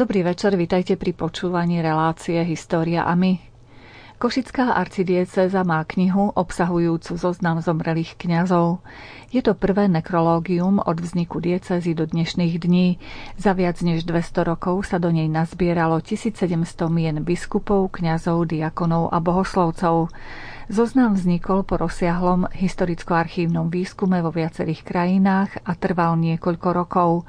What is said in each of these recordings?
Dobrý večer, vitajte pri počúvaní relácie História a my. Košická arcidieceza má knihu obsahujúcu zoznam zomrelých kňazov. Je to prvé nekrológium od vzniku diecezy do dnešných dní. Za viac než 200 rokov sa do nej nazbieralo 1700 mien biskupov, kňazov, diakonov a bohoslovcov. Zoznam vznikol po rozsiahlom historicko-archívnom výskume vo viacerých krajinách a trval niekoľko rokov.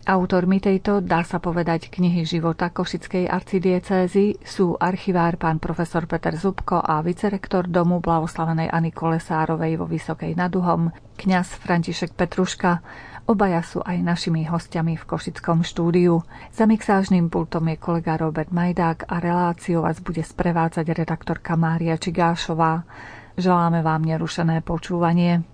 Autormi tejto, dá sa povedať, knihy života Košickej arcidiecézy sú archivár pán profesor Peter Zubko a vicerektor domu blahoslavenej Ani Kolesárovej vo Vysokej nad Uhom, kňaz František Petruška. Obaja sú aj našimi hostiami v Košickom štúdiu. Za mixážnym pultom je kolega Robert Majdák a reláciu vás bude sprevádzať redaktorka Mária Čigášová. Želáme vám nerušené počúvanie.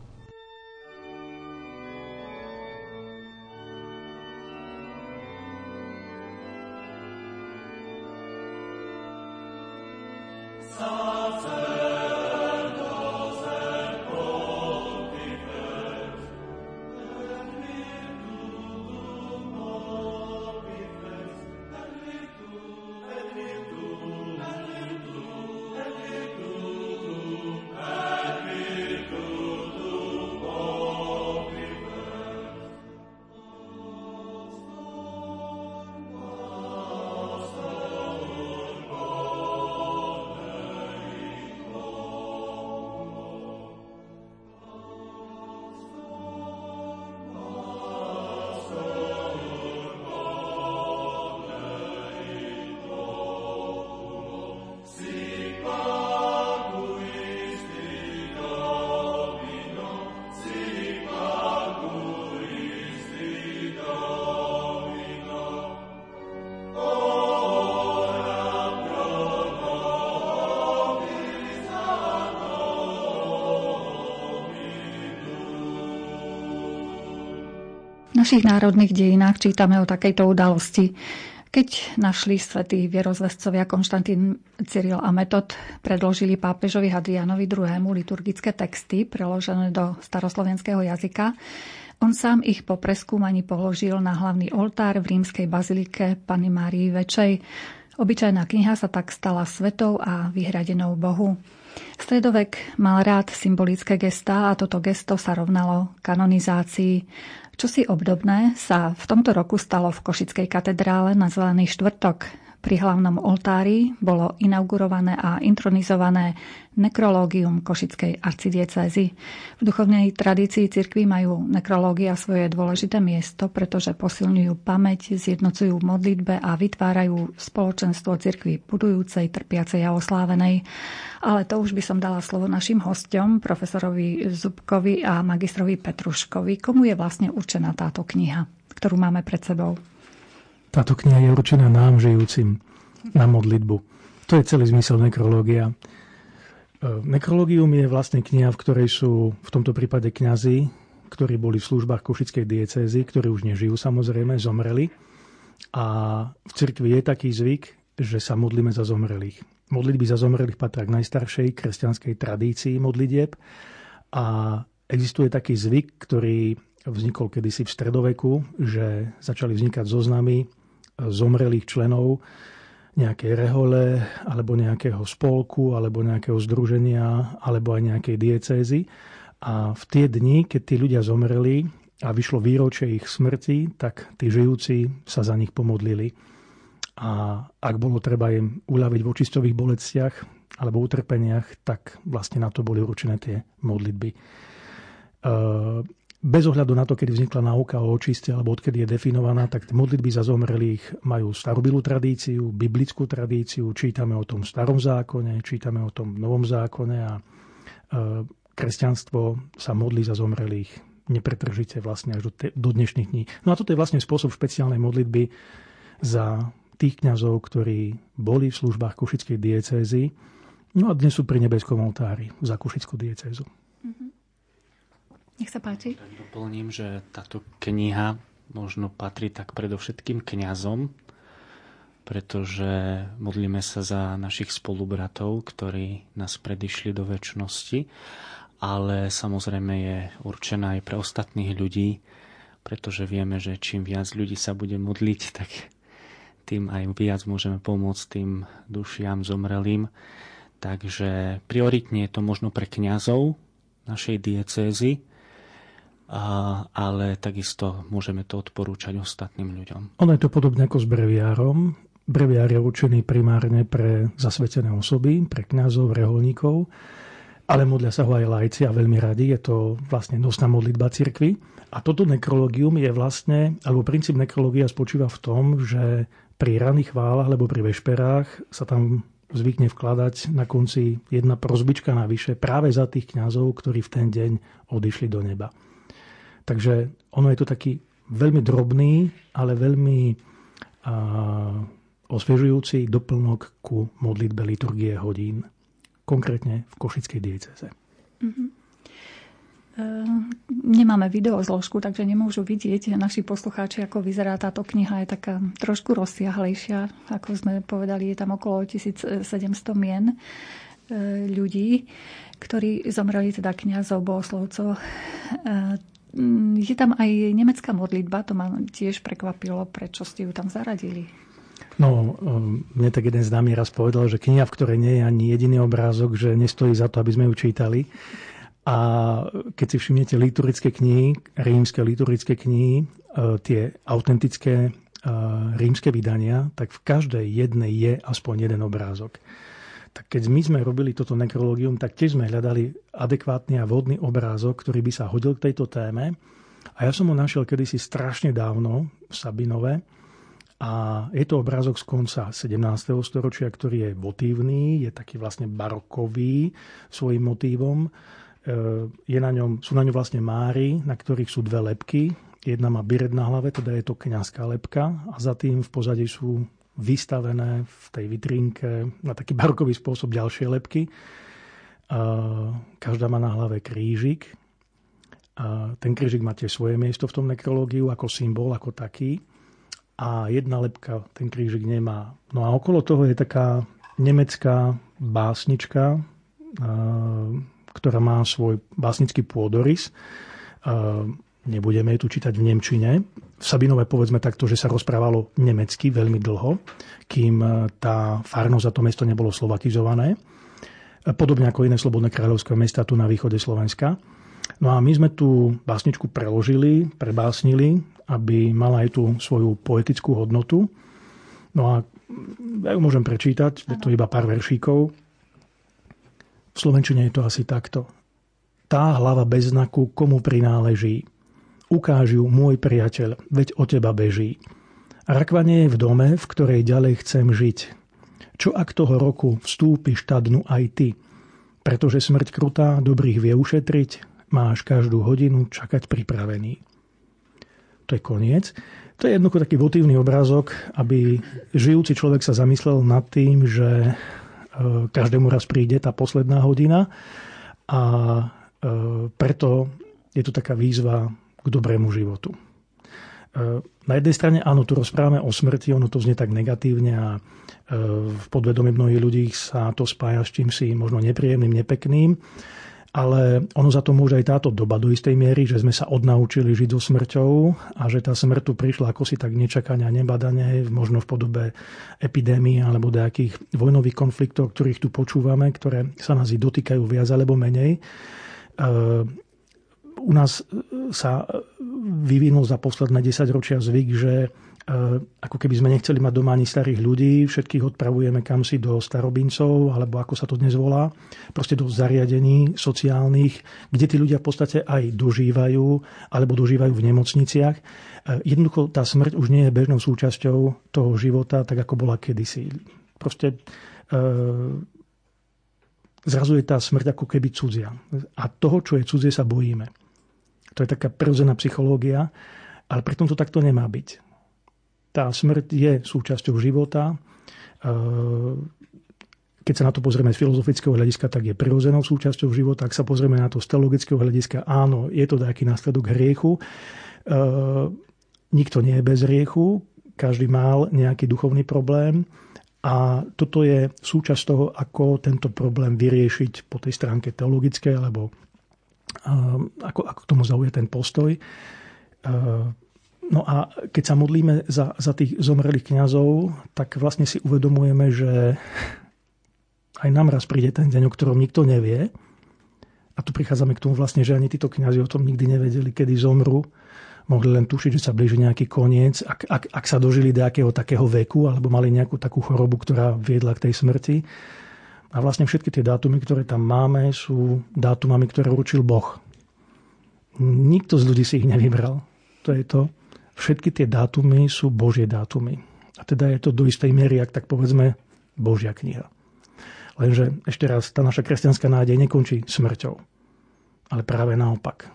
Našich národných dejinách čítame o takejto udalosti. Keď našli svätí vierozvescovia Konštantín, Cyril a Metod predložili pápežovi Hadrianovi II. liturgické texty preložené do staroslovenského jazyka, on sám ich po preskúmaní položil na hlavný oltár v rímskej bazilike Pany Márii Večej. Obyčajná kniha sa tak stala svetou a vyhradenou Bohu. Stredovek mal rád symbolické gestá a toto gesto sa rovnalo kanonizácii. Čosi obdobné sa v tomto roku stalo v Košickej katedrále na Zelený štvrtok. Pri hlavnom oltári bolo inaugurované a intronizované nekrológium Košickej arcidiecézy. V duchovnej tradícii cirkvi majú nekrológia svoje dôležité miesto, pretože posilňujú pamäť, zjednocujú modlitbe a vytvárajú spoločenstvo cirkvi budujúcej, trpiacej a oslávenej. Ale to už by som dala slovo našim hostom, profesorovi Zubkovi a magistrovi Petruškovi. Komu je vlastne určená táto kniha, ktorú máme pred sebou? Táto kniha je určená nám, žijúcim na modlitbu. To je celý zmysel nekrológia. Nekrológium je vlastne kniha, v ktorej sú v tomto prípade kňazi, ktorí boli v službách Košickej diecézy, ktorí už nežijú samozrejme, zomreli. A v cirkvi je taký zvyk, že sa modlíme za zomrelých. Modlitby za zomrelých patria k najstaršej kresťanskej tradícii modlitieb a existuje taký zvyk, ktorý vznikol kedysi v stredoveku, že začali vznikať zoznamy zomrelých členov nejakej rehole, alebo nejakého spolku, alebo nejakého združenia, alebo aj nejakej diecézy. A v tie dni, keď tí ľudia zomreli a vyšlo výročie ich smrti, tak tí žijúci sa za nich pomodlili. A ak bolo treba im uľaviť v očistových bolestiach alebo utrpeniach, tak vlastne na to boli určené tie modlitby bez ohľadu na to, kedy vznikla náuka o očiste alebo odkedy je definovaná, tak modlitby za zomrelých majú starobilú tradíciu, biblickú tradíciu, čítame o tom v starom zákone, čítame o tom v novom zákone a e, kresťanstvo sa modlí za zomrelých nepretržite vlastne až do, te, do dnešných dní. No a toto je vlastne spôsob špeciálnej modlitby za tých kňazov, ktorí boli v službách Kušickej diecézy, no a dnes sú pri nebeskom oltári za Kušickú diecézu. Mm-hmm. Nech sa páči. Doplním, že táto kniha možno patrí tak predovšetkým kňazom, pretože modlíme sa za našich spolubratov, ktorí nás predišli do väčšnosti, ale samozrejme je určená aj pre ostatných ľudí, pretože vieme, že čím viac ľudí sa bude modliť, tak tým aj viac môžeme pomôcť tým dušiam zomrelým. Takže prioritne je to možno pre kňazov našej diecézy, ale takisto môžeme to odporúčať ostatným ľuďom. Ono je to podobne ako s breviárom. Breviár je určený primárne pre zasvetené osoby, pre kňazov, reholníkov, ale modlia sa ho aj lajci a veľmi radi. Je to vlastne nosná modlitba cirkvi. A toto nekrologium je vlastne, alebo princíp nekrológia spočíva v tom, že pri raných chválach alebo pri vešperách sa tam zvykne vkladať na konci jedna prozbička navyše práve za tých kňazov, ktorí v ten deň odišli do neba. Takže ono je to taký veľmi drobný, ale veľmi a, osviežujúci doplnok ku modlitbe liturgie hodín, konkrétne v Košickej dieceze. Mm-hmm. Nemáme videozložku, takže nemôžu vidieť naši poslucháči, ako vyzerá táto kniha. Je taká trošku rozsiahlejšia. Ako sme povedali, je tam okolo 1700 mien e, ľudí, ktorí zomreli teda kniazov, bohoslovcov. E, je tam aj nemecká modlitba, to ma tiež prekvapilo, prečo ste ju tam zaradili. No, mne tak jeden známy raz povedal, že kniha, v ktorej nie je ani jediný obrázok, že nestojí za to, aby sme ju čítali. A keď si všimnete liturgické knihy, rímske liturgické knihy, e, tie autentické e, rímske vydania, tak v každej jednej je aspoň jeden obrázok. Tak keď my sme robili toto nekrológium, tak tiež sme hľadali adekvátny a vhodný obrázok, ktorý by sa hodil k tejto téme. A ja som ho našiel kedysi strašne dávno v Sabinove. A je to obrázok z konca 17. storočia, ktorý je motívny, je taký vlastne barokový svojim motívom E, je na ňom, sú na ňom vlastne máry, na ktorých sú dve lepky. Jedna má biret na hlave, teda je to kňazská lepka a za tým v pozadí sú vystavené v tej vitrínke na taký barokový spôsob ďalšie lepky. Každá má na hlave krížik. Ten krížik má tiež svoje miesto v tom nekrológiu ako symbol, ako taký. A jedna lepka ten krížik nemá. No a okolo toho je taká nemecká básnička, ktorá má svoj básnický pôdorys. Nebudeme ju tu čítať v Nemčine. V Sabinove povedzme takto, že sa rozprávalo nemecky veľmi dlho, kým tá farnosť za to mesto nebolo slovakizované. Podobne ako iné slobodné kráľovské mesta tu na východe Slovenska. No a my sme tú básničku preložili, prebásnili, aby mala aj tú svoju poetickú hodnotu. No a ja ju môžem prečítať, je to iba pár veršíkov. V Slovenčine je to asi takto. Tá hlava bez znaku komu prináleží. Ukáž ju, môj priateľ, veď o teba beží. Rakva nie je v dome, v ktorej ďalej chcem žiť. Čo ak toho roku vstúpiš tadnu aj ty? Pretože smrť krutá dobrých vie ušetriť, máš každú hodinu čakať pripravený. To je koniec. To je jednoducho taký votívny obrázok, aby žijúci človek sa zamyslel nad tým, že E, každému raz príde tá posledná hodina a e, preto je to taká výzva k dobrému životu. E, na jednej strane áno, tu rozprávame o smrti, ono to znie tak negatívne a v podvedomí mnohých ľudí sa to spája s čím si možno nepríjemným, nepekným ale ono za to môže aj táto doba do istej miery, že sme sa odnaučili žiť so smrťou a že tá smrť tu prišla ako si tak nečakania, nebadane, možno v podobe epidémie alebo nejakých vojnových konfliktov, ktorých tu počúvame, ktoré sa nás i dotýkajú viac alebo menej. E, u nás sa vyvinul za posledné 10 ročia zvyk, že Eh, ako keby sme nechceli mať doma ani starých ľudí, všetkých odpravujeme kam si do starobincov, alebo ako sa to dnes volá, proste do zariadení sociálnych, kde tí ľudia v podstate aj dožívajú, alebo dožívajú v nemocniciach. Jednoducho tá smrť už nie je bežnou súčasťou toho života, tak ako bola kedysi. Proste e, zrazu je tá smrť ako keby cudzia. A toho, čo je cudzie, sa bojíme. To je taká prirodzená psychológia, ale pritom to takto nemá byť tá smrť je súčasťou života. E, keď sa na to pozrieme z filozofického hľadiska, tak je prirodzenou súčasťou života. Ak sa pozrieme na to z teologického hľadiska, áno, je to nejaký následok hriechu. E, nikto nie je bez hriechu, každý mal nejaký duchovný problém. A toto je súčasť toho, ako tento problém vyriešiť po tej stránke teologickej, alebo ako, ako k tomu zaujať ten postoj No a keď sa modlíme za, za tých zomrelých kňazov, tak vlastne si uvedomujeme, že aj nám raz príde ten deň, o ktorom nikto nevie. A tu prichádzame k tomu vlastne, že ani títo kňazi o tom nikdy nevedeli, kedy zomru. Mohli len tušiť, že sa blíži nejaký koniec, ak, ak, ak sa dožili nejakého takého veku, alebo mali nejakú takú chorobu, ktorá viedla k tej smrti. A vlastne všetky tie dátumy, ktoré tam máme, sú dátumami, ktoré určil Boh. Nikto z ľudí si ich nevybral. To je to. Všetky tie dátumy sú Božie dátumy. A teda je to do istej miery, ak tak povedzme, Božia kniha. Lenže ešte raz, tá naša kresťanská nádej nekončí smrťou. Ale práve naopak.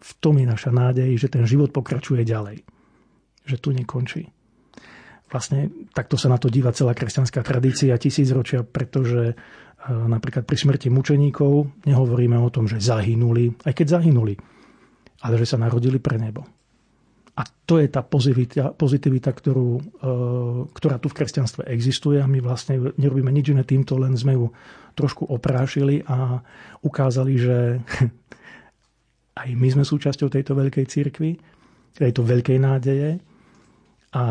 V tom je naša nádej, že ten život pokračuje ďalej. Že tu nekončí. Vlastne takto sa na to díva celá kresťanská tradícia tisícročia, pretože e, napríklad pri smrti mučeníkov nehovoríme o tom, že zahynuli, aj keď zahynuli, ale že sa narodili pre nebo. A to je tá pozitivita, pozitivita ktorú, e, ktorá tu v kresťanstve existuje a my vlastne nerobíme nič iné týmto, len sme ju trošku oprášili a ukázali, že aj my sme súčasťou tejto veľkej církvy, tejto veľkej nádeje a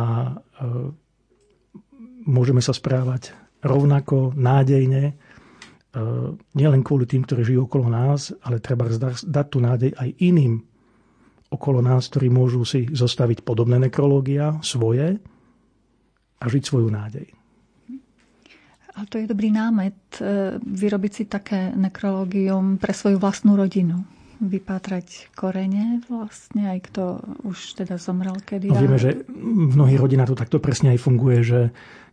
môžeme sa správať rovnako nádejne, e, nielen kvôli tým, ktorí žijú okolo nás, ale treba dať tú nádej aj iným okolo nás, ktorí môžu si zostaviť podobné nekrológia, svoje, a žiť svoju nádej. Ale to je dobrý námet, e, vyrobiť si také nekrológium pre svoju vlastnú rodinu. Vypátrať korene vlastne, aj kto už teda zomrel kedy. No, vieme, že v mnohých rodinách to takto presne aj funguje, že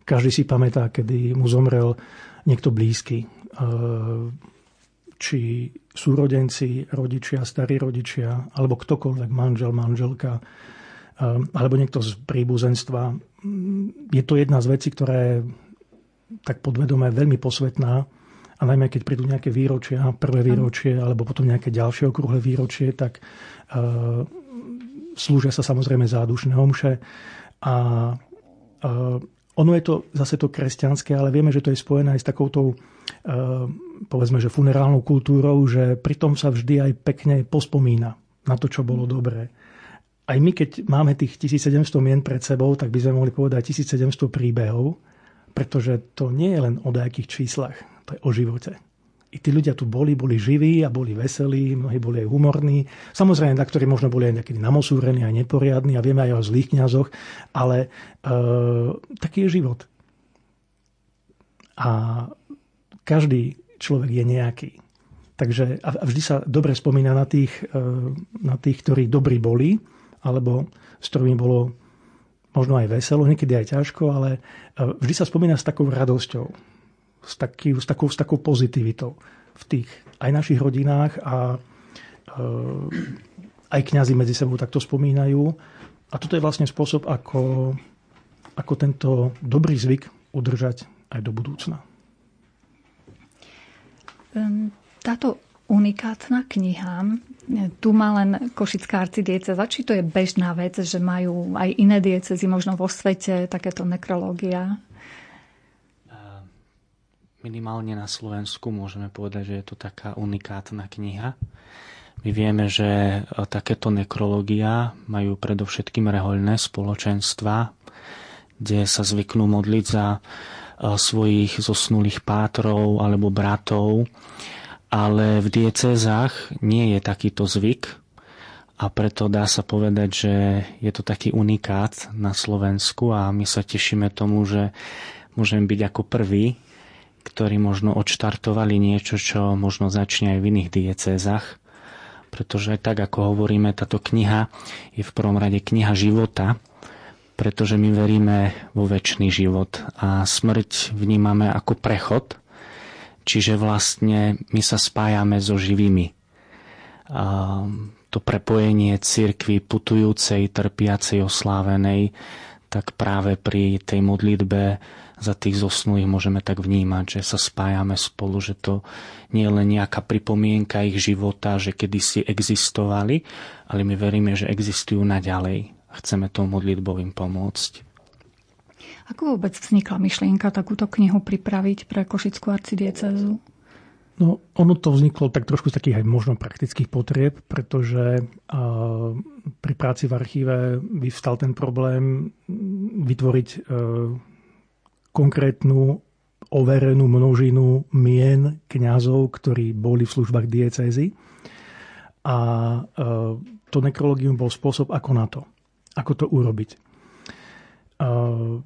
každý si pamätá, kedy mu zomrel niekto blízky. E, či súrodenci, rodičia, starí rodičia, alebo ktokoľvek, manžel, manželka, um, alebo niekto z príbuzenstva. Mm, je to jedna z vecí, ktorá je tak podvedomé veľmi posvetná a najmä keď prídu nejaké výročia, prvé výročie alebo potom nejaké ďalšie okrúhle výročie, tak uh, slúžia sa samozrejme zádušné omše. A uh, ono je to zase to kresťanské, ale vieme, že to je spojené aj s takouto, uh, povedzme, že funerálnou kultúrou, že pritom sa vždy aj pekne pospomína na to, čo bolo dobré. Aj my, keď máme tých 1700 mien pred sebou, tak by sme mohli povedať 1700 príbehov, pretože to nie je len o nejakých číslach, to je o živote i tí ľudia tu boli, boli živí a boli veselí, mnohí boli aj humorní. Samozrejme, na ktorí možno boli aj nejakí namosúrení, aj neporiadní a vieme aj o zlých kňazoch, ale e, taký je život. A každý človek je nejaký. Takže a vždy sa dobre spomína na tých, e, na tých, ktorí dobrí boli, alebo s ktorými bolo možno aj veselo, niekedy aj ťažko, ale e, vždy sa spomína s takou radosťou s, taký, s, takou, s takou pozitivitou v tých aj našich rodinách a e, aj kňazi medzi sebou takto spomínajú. A toto je vlastne spôsob, ako, ako tento dobrý zvyk udržať aj do budúcna. Táto unikátna kniha, tu má len Košická arcidieceza, či to je bežná vec, že majú aj iné diecezy možno vo svete takéto nekrológia? Minimálne na Slovensku môžeme povedať, že je to taká unikátna kniha. My vieme, že e, takéto nekrológia majú predovšetkým rehoľné spoločenstva, kde sa zvyknú modliť za e, svojich zosnulých pátrov alebo bratov, ale v diecezách nie je takýto zvyk a preto dá sa povedať, že je to taký unikát na Slovensku a my sa tešíme tomu, že môžem byť ako prvý ktorí možno odštartovali niečo, čo možno začne aj v iných diecézach. Pretože tak, ako hovoríme, táto kniha je v prvom rade kniha života, pretože my veríme vo väčší život a smrť vnímame ako prechod, čiže vlastne my sa spájame so živými. A to prepojenie cirkvy putujúcej, trpiacej, oslávenej, tak práve pri tej modlitbe za tých zosnulých môžeme tak vnímať, že sa spájame spolu, že to nie je len nejaká pripomienka ich života, že kedysi existovali, ale my veríme, že existujú naďalej a chceme tou modlitbou im pomôcť. Ako vôbec vznikla myšlienka takúto knihu pripraviť pre Košickú arcidiecezu? No, ono to vzniklo tak trošku z takých aj možno praktických potrieb, pretože pri práci v archíve vyvstal ten problém vytvoriť uh, konkrétnu overenú množinu mien kňazov, ktorí boli v službách diecézy. A uh, to nekrologium bol spôsob, ako na to. Ako to urobiť. Uh,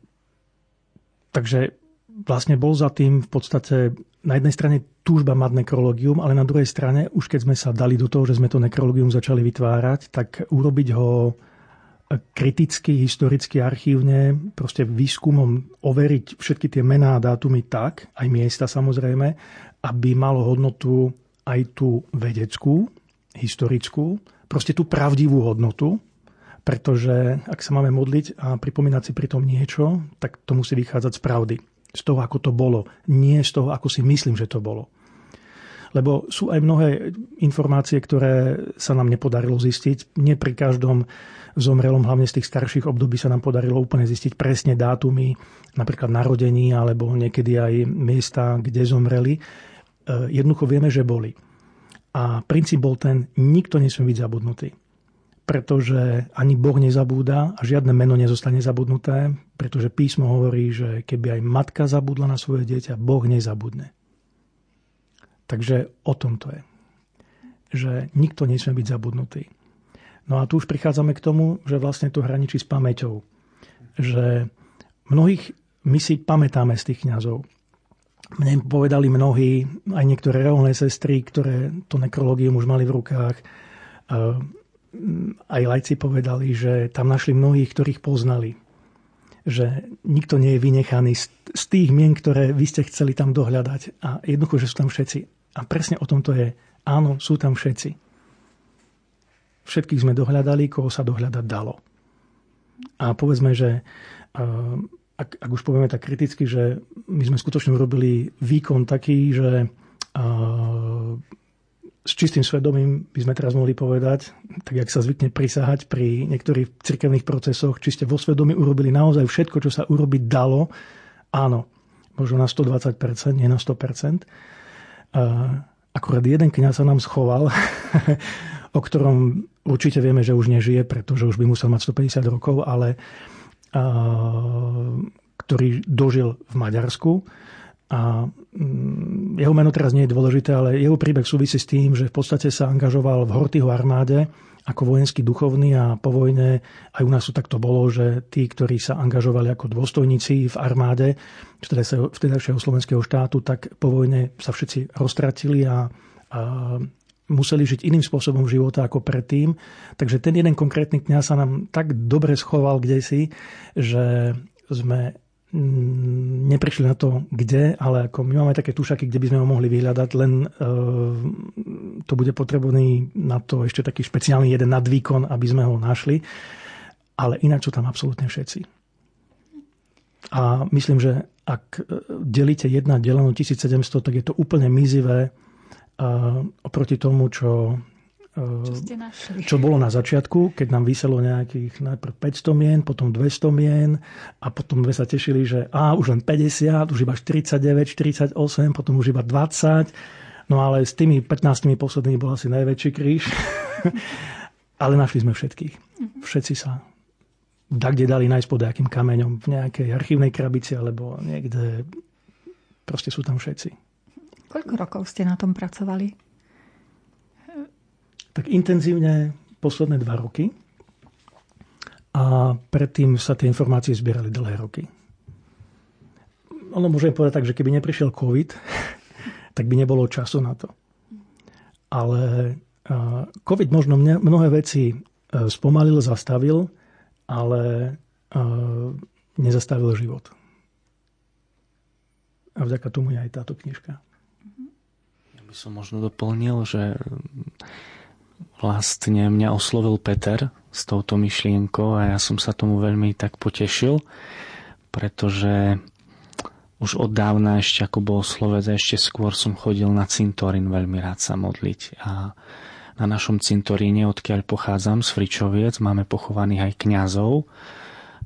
takže vlastne bol za tým v podstate na jednej strane túžba mať nekrológium, ale na druhej strane, už keď sme sa dali do toho, že sme to nekrológium začali vytvárať, tak urobiť ho kriticky, historicky, archívne, proste výskumom overiť všetky tie mená a dátumy tak, aj miesta samozrejme, aby malo hodnotu aj tú vedeckú, historickú, proste tú pravdivú hodnotu, pretože ak sa máme modliť a pripomínať si pri tom niečo, tak to musí vychádzať z pravdy z toho, ako to bolo. Nie z toho, ako si myslím, že to bolo. Lebo sú aj mnohé informácie, ktoré sa nám nepodarilo zistiť. Nie pri každom zomrelom, hlavne z tých starších období sa nám podarilo úplne zistiť presne dátumy, napríklad narodení alebo niekedy aj miesta, kde zomreli. E, jednoducho vieme, že boli. A princíp bol ten, nikto nesmie byť zabudnutý pretože ani Boh nezabúda a žiadne meno nezostane zabudnuté, pretože písmo hovorí, že keby aj matka zabudla na svoje dieťa, Boh nezabudne. Takže o tom to je. Že nikto nesmie byť zabudnutý. No a tu už prichádzame k tomu, že vlastne to hraničí s pamäťou. Že mnohých my si pamätáme z tých kňazov. Mne povedali mnohí, aj niektoré reholné sestry, ktoré to nekrológium už mali v rukách, aj lajci povedali, že tam našli mnohých, ktorých poznali. Že nikto nie je vynechaný z, tých mien, ktoré vy ste chceli tam dohľadať. A jednoducho, že sú tam všetci. A presne o tom to je. Áno, sú tam všetci. Všetkých sme dohľadali, koho sa dohľadať dalo. A povedzme, že ak, ak už povieme tak kriticky, že my sme skutočne urobili výkon taký, že s čistým svedomím by sme teraz mohli povedať, tak jak sa zvykne prisahať pri niektorých cirkevných procesoch, či ste vo svedomí urobili naozaj všetko, čo sa urobiť dalo. Áno, možno na 120%, nie na 100%. Akurát jeden kniaz sa nám schoval, o ktorom určite vieme, že už nežije, pretože už by musel mať 150 rokov, ale ktorý dožil v Maďarsku a mm, jeho meno teraz nie je dôležité, ale jeho príbeh súvisí s tým, že v podstate sa angažoval v Hortyho armáde ako vojenský duchovný a po vojne, aj u nás to takto bolo, že tí, ktorí sa angažovali ako dôstojníci v armáde vtedajšieho slovenského štátu, tak po vojne sa všetci roztratili a, a museli žiť iným spôsobom života ako predtým. Takže ten jeden konkrétny kňaz sa nám tak dobre schoval kde si, že sme neprišli na to, kde, ale ako my máme také tušaky, kde by sme ho mohli vyhľadať, len uh, to bude potrebný na to ešte taký špeciálny jeden nadvýkon, aby sme ho našli. Ale ináč sú tam absolútne všetci. A myslím, že ak e, delíte jedna delenú 1700, tak je to úplne mizivé uh, oproti tomu, čo čo ste našli? Čo bolo na začiatku, keď nám vyselo nejakých najprv 500 mien, potom 200 mien a potom sme sa tešili, že á, už len 50, už iba 49, 48, potom už iba 20. No ale s tými 15 poslednými bol asi najväčší kríž. ale našli sme všetkých. Mhm. Všetci sa tak, kde dali nájsť pod nejakým kameňom, v nejakej archívnej krabici alebo niekde. Proste sú tam všetci. Koľko rokov ste na tom pracovali? Tak intenzívne posledné dva roky a predtým sa tie informácie zbierali dlhé roky. Ono môžem povedať tak, že keby neprišiel COVID, tak by nebolo času na to. Ale COVID možno mnohé veci e, spomalil, zastavil, ale e, nezastavil život. A vďaka tomu je aj táto knižka. Ja by som možno doplnil, že vlastne mňa oslovil Peter s touto myšlienkou a ja som sa tomu veľmi tak potešil, pretože už od dávna ešte ako bol slovec ešte skôr som chodil na cintorín veľmi rád sa modliť a na našom cintoríne, odkiaľ pochádzam z Fričoviec, máme pochovaných aj kňazov.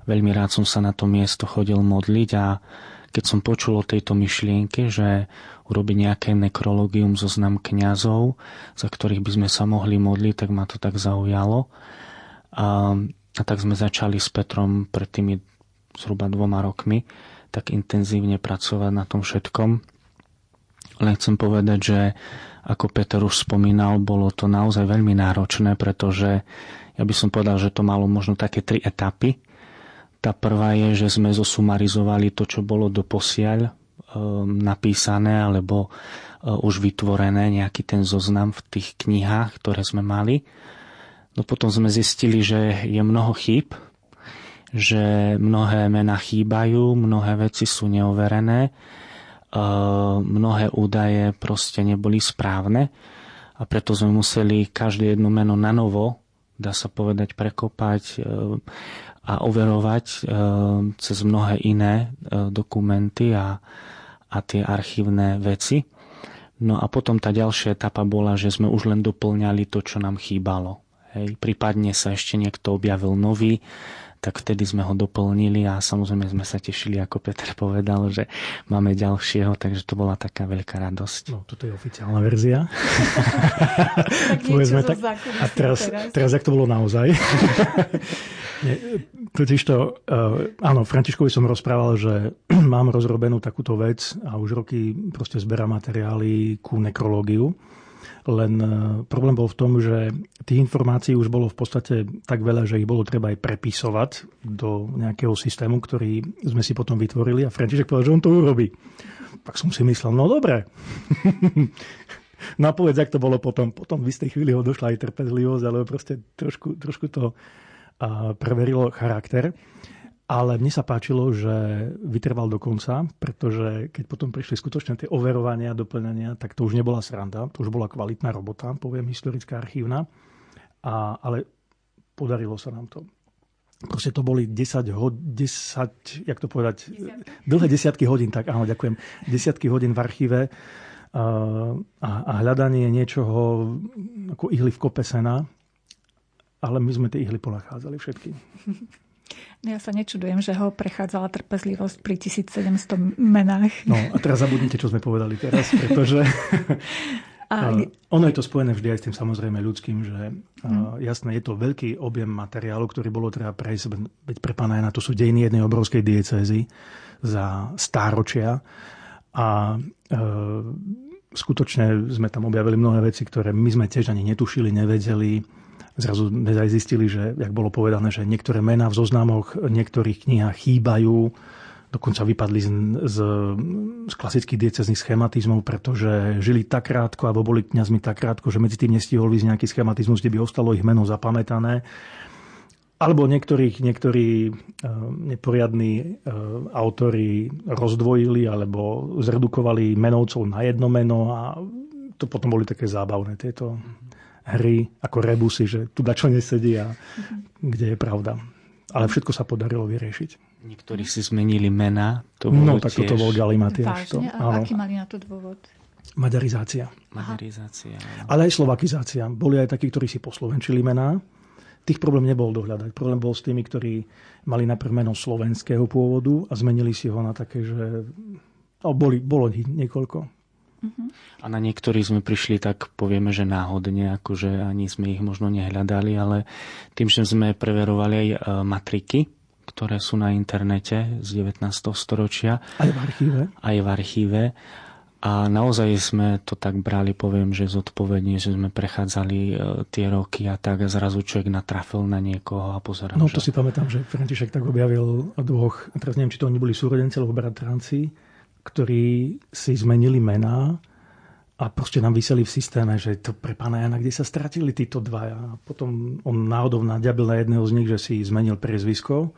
Veľmi rád som sa na to miesto chodil modliť a keď som počul o tejto myšlienke, že urobiť nejaké nekrológium zoznam kňazov, za ktorých by sme sa mohli modliť, tak ma to tak zaujalo. A, a tak sme začali s Petrom pred tými zhruba dvoma rokmi tak intenzívne pracovať na tom všetkom. Len chcem povedať, že ako Peter už spomínal, bolo to naozaj veľmi náročné, pretože ja by som povedal, že to malo možno také tri etapy. Tá prvá je, že sme zosumarizovali to, čo bolo doposiaľ napísané alebo uh, už vytvorené, nejaký ten zoznam v tých knihách, ktoré sme mali. No potom sme zistili, že je mnoho chýb, že mnohé mená chýbajú, mnohé veci sú neoverené, uh, mnohé údaje proste neboli správne a preto sme museli každé jedno meno na novo dá sa povedať, prekopať e, a overovať cez mnohé iné dokumenty a, a tie archívne veci. No a potom tá ďalšia etapa bola, že sme už len doplňali to, čo nám chýbalo. Hej. Prípadne sa ešte niekto objavil nový, tak vtedy sme ho doplnili a samozrejme sme sa tešili, ako Peter povedal, že máme ďalšieho, takže to bola taká veľká radosť. No, toto je oficiálna verzia. tak Povedzme, tak, a teraz, teraz. teraz, jak to bolo naozaj. Nie, totiž to, uh, áno, Františkovi som rozprával, že mám rozrobenú takúto vec a už roky proste zberám materiály ku nekrológiu len e, problém bol v tom, že tých informácií už bolo v podstate tak veľa, že ich bolo treba aj prepisovať do nejakého systému, ktorý sme si potom vytvorili a František povedal, že on to urobí. Tak som si myslel, no dobre. no a povedz, ak to bolo potom. Potom v istej chvíli ho došla aj trpezlivosť, ale proste trošku, trošku to preverilo charakter. Ale mne sa páčilo, že vytrval do konca, pretože keď potom prišli skutočne tie overovania, doplňania, tak to už nebola sranda, to už bola kvalitná robota, poviem historická archívna. A, ale podarilo sa nám to. Proste to boli 10, ho, 10 jak to povedať, desiatky. dlhé desiatky hodín, tak áno, ďakujem, desiatky hodín v archíve a, a hľadanie niečoho ako ihly v kope sena, ale my sme tie ihly ponachádzali všetky. Ja sa nečudujem, že ho prechádzala trpezlivosť pri 1700 menách. No a teraz zabudnite, čo sme povedali teraz, pretože a... ono je to spojené vždy aj s tým samozrejme ľudským, že hmm. jasné, je to veľký objem materiálu, ktorý bolo treba prejsť, veď pre pána Jana to sú dejiny jednej obrovskej diecézy za stáročia a e, skutočne sme tam objavili mnohé veci, ktoré my sme tiež ani netušili, nevedeli Zrazu sme aj zistili, že, jak bolo povedané, že niektoré mená v zoznamoch niektorých knihách chýbajú, dokonca vypadli z, z, z klasických diecezných schematizmov, pretože žili tak krátko, alebo boli kňazmi tak krátko, že medzi tým nestihol ísť nejaký schematizmus, kde by ostalo ich meno zapamätané. Alebo niektorých, niektorí uh, neporiadní uh, autori rozdvojili alebo zredukovali menovcov na jedno meno a to potom boli také zábavné tieto hry ako rebusy, že tu dačo nesedí a kde je pravda. Ale všetko sa podarilo vyriešiť. Niektorí si zmenili mena. To no, tak toto bol Galimatiaš. To, a aký mali na to dôvod? Maďarizácia. Maďarizácia. Ale aj slovakizácia. Boli aj takí, ktorí si poslovenčili mená. Tých problém nebol dohľadať. Problém bol s tými, ktorí mali najprv meno slovenského pôvodu a zmenili si ho na také, že... No, boli, bolo niekoľko. A na niektorých sme prišli tak povieme, že náhodne, akože ani sme ich možno nehľadali, ale tým, že sme preverovali aj e, matriky, ktoré sú na internete z 19. storočia. Aj v archíve. Aj v archíve. A naozaj sme to tak brali, poviem, že zodpovedne, že sme prechádzali e, tie roky a tak a zrazu človek natrafil na niekoho a pozeral. No to že... si pamätám, že František tak objavil dvoch, teraz neviem, či to oni boli súrodenci alebo bratranci, ktorí si zmenili mená a proste nám vyseli v systéme, že to pre pána Jana, kde sa stratili títo dvaja. A potom on náhodou naďabil na jedného z nich, že si zmenil priezvisko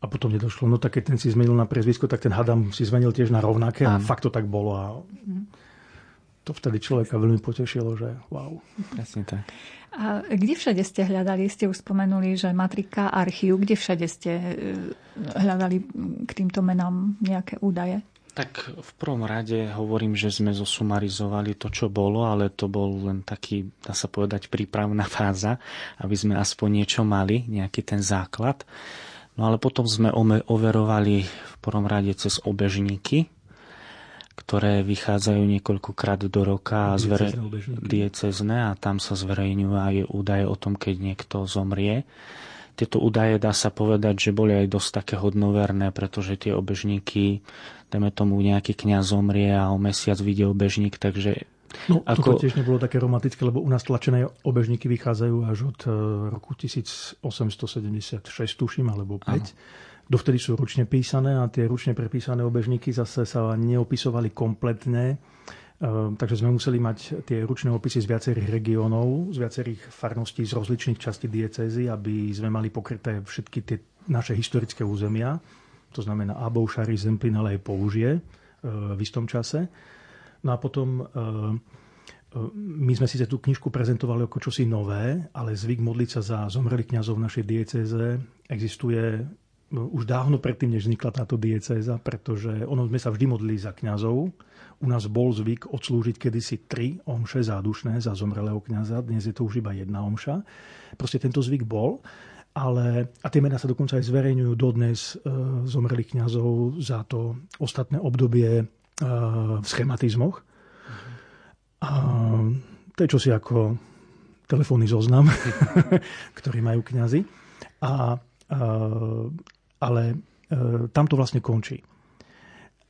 a potom nedošlo. No tak keď ten si zmenil na priezvisko, tak ten hadam si zmenil tiež na rovnaké a fakt to tak bolo. A to vtedy človeka veľmi potešilo, že wow. Presne tak. A kde všade ste hľadali? Ste už spomenuli, že matrika, archív. Kde všade ste e, hľadali k týmto menám nejaké údaje? Tak v prvom rade hovorím, že sme zosumarizovali to, čo bolo, ale to bol len taký, dá sa povedať, prípravná fáza, aby sme aspoň niečo mali, nejaký ten základ. No ale potom sme overovali v prvom rade cez obežníky, ktoré vychádzajú niekoľkokrát do roka a zvere... diecezne a tam sa zverejňujú aj údaje o tom, keď niekto zomrie. Tieto údaje dá sa povedať, že boli aj dosť také hodnoverné, pretože tie obežníky, dajme tomu nejaký kňaz zomrie a o mesiac vidie obežník, takže No, ako... toto tiež nebolo také romantické, lebo u nás tlačené obežníky vychádzajú až od e, roku 1876, tuším, alebo 5. Ano. Dovtedy sú ručne písané a tie ručne prepísané obežníky zase sa neopisovali kompletne Ehm, takže sme museli mať tie ručné opisy z viacerých regiónov, z viacerých farností, z rozličných častí diecézy, aby sme mali pokryté všetky tie naše historické územia. To znamená Abou, Šary, Zemplín, ale aj Použie ehm, v istom čase. No a potom ehm, my sme síce tú knižku prezentovali ako čosi nové, ale zvyk modliť sa za zomrelých kňazov v našej diecéze existuje už dávno predtým, než vznikla táto diecéza, pretože ono sme sa vždy modlili za kňazov, u nás bol zvyk odslúžiť kedysi tri omše zádušné za zomrelého kniaza, dnes je to už iba jedna omša. Proste tento zvyk bol, ale, a tie mená sa dokonca aj zverejňujú dodnes e, zomrelých kňazov za to ostatné obdobie e, v schematizmoch. A to je čosi ako telefónny zoznam, ktorý majú kňazi. A, a, ale e, tam to vlastne končí.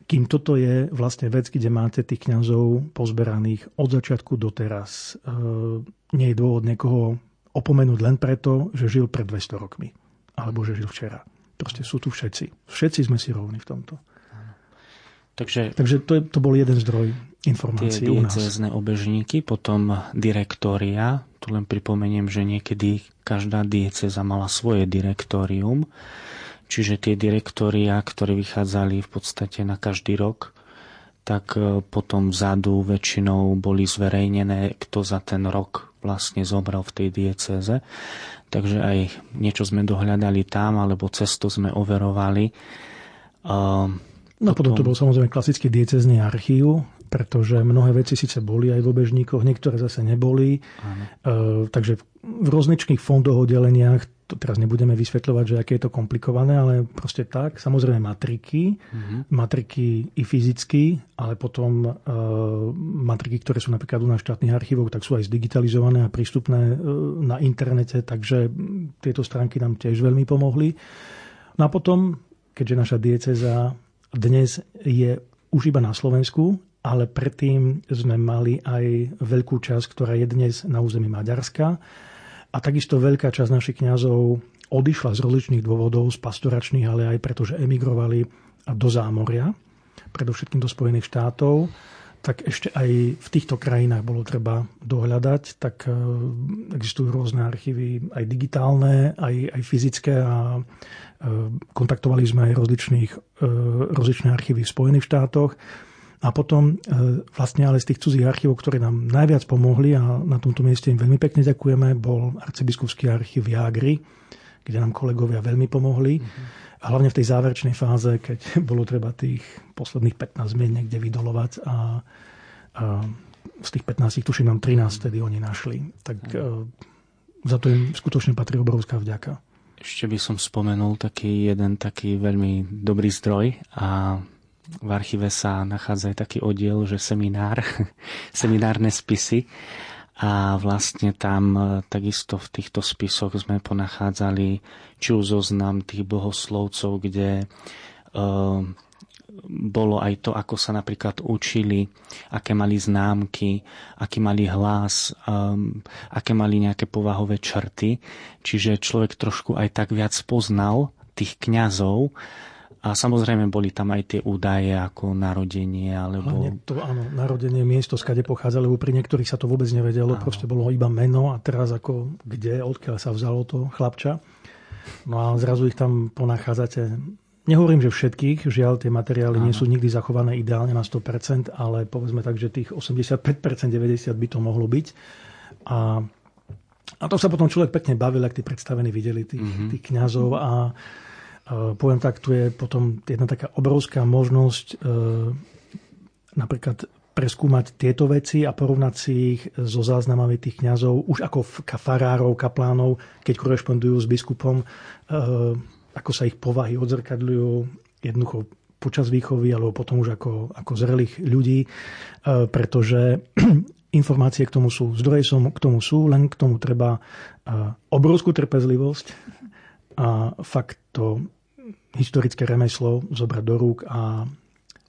Kým toto je vlastne vec, kde máte tých kňazov pozberaných od začiatku do teraz. Nie je dôvod niekoho opomenúť len preto, že žil pred 200 rokmi. Alebo že žil včera. Proste sú tu všetci. Všetci sme si rovní v tomto. Takže, Takže to, je, to bol jeden zdroj informácií tie diecézne obežníky, potom direktória. Tu len pripomeniem, že niekedy každá dieceza mala svoje direktórium Čiže tie direktória, ktoré vychádzali v podstate na každý rok, tak e, potom vzadu väčšinou boli zverejnené, kto za ten rok vlastne zobral v tej diecéze. Takže aj niečo sme dohľadali tam, alebo cesto sme overovali. No potom, potom to bol samozrejme klasický diecezný archív, pretože mnohé veci síce boli aj v obežníkoch, niektoré zase neboli. Áno. E, takže v rozličných fondoch, oddeleniach to teraz nebudeme vysvetľovať, že aké je to komplikované, ale proste tak. Samozrejme matriky, mm-hmm. matriky i fyzicky, ale potom e, matriky, ktoré sú napríklad u nás štátnych archívov, tak sú aj zdigitalizované a prístupné e, na internete, takže tieto stránky nám tiež veľmi pomohli. No a potom, keďže naša dieceza dnes je už iba na Slovensku, ale predtým sme mali aj veľkú časť, ktorá je dnes na území Maďarska, a takisto veľká časť našich kňazov odišla z rozličných dôvodov, z pastoračných, ale aj preto, že emigrovali do zámoria, predovšetkým do Spojených štátov, tak ešte aj v týchto krajinách bolo treba dohľadať, tak e, existujú rôzne archívy, aj digitálne, aj, aj fyzické a e, kontaktovali sme aj rozličných, e, rozličné archívy v Spojených štátoch. A potom e, vlastne ale z tých cudzích archívov, ktoré nám najviac pomohli a na tomto mieste im veľmi pekne ďakujeme, bol arcibiskupský archív Jágry, kde nám kolegovia veľmi pomohli. Mm-hmm. A hlavne v tej záverečnej fáze, keď bolo treba tých posledných 15 mien niekde vydolovať a, a z tých 15 tuším nám 13 tedy oni našli. Tak mm. za to im skutočne patrí obrovská vďaka. Ešte by som spomenul taký jeden taký veľmi dobrý zdroj a v archíve sa nachádza aj taký oddiel, že seminár, seminárne spisy a vlastne tam e, takisto v týchto spisoch sme ponachádzali či už zoznam tých bohoslovcov, kde uh, bolo aj to, ako sa napríklad učili, aké mali známky, aký mali hlas, um, aké mali nejaké povahové črty. Čiže človek trošku aj tak viac poznal tých kňazov, a samozrejme boli tam aj tie údaje ako narodenie alebo... Hlavne to áno, narodenie, miesto, skade pochádzalo, lebo pri niektorých sa to vôbec nevedelo, áno. proste bolo iba meno a teraz ako kde, odkiaľ sa vzalo to chlapča. No a zrazu ich tam ponachádzate. Nehovorím, že všetkých, žiaľ, tie materiály áno. nie sú nikdy zachované ideálne na 100%, ale povedzme tak, že tých 85%, 90% by to mohlo byť. A, a to sa potom človek pekne bavil, ak tí predstavení videli tých, mm-hmm. tých kňazov a Poviem tak, tu je potom jedna taká obrovská možnosť e, napríklad preskúmať tieto veci a porovnať si ich so záznamami tých kňazov, už ako farárov, kaplánov, keď korešpondujú s biskupom. E, ako sa ich povahy odzrkadľujú jednoducho počas výchovy alebo potom už ako, ako zrelých ľudí, pretože informácie k tomu sú, zdroje som k tomu sú, len k tomu treba obrovskú trpezlivosť a fakt to historické remeslo zobrať do rúk a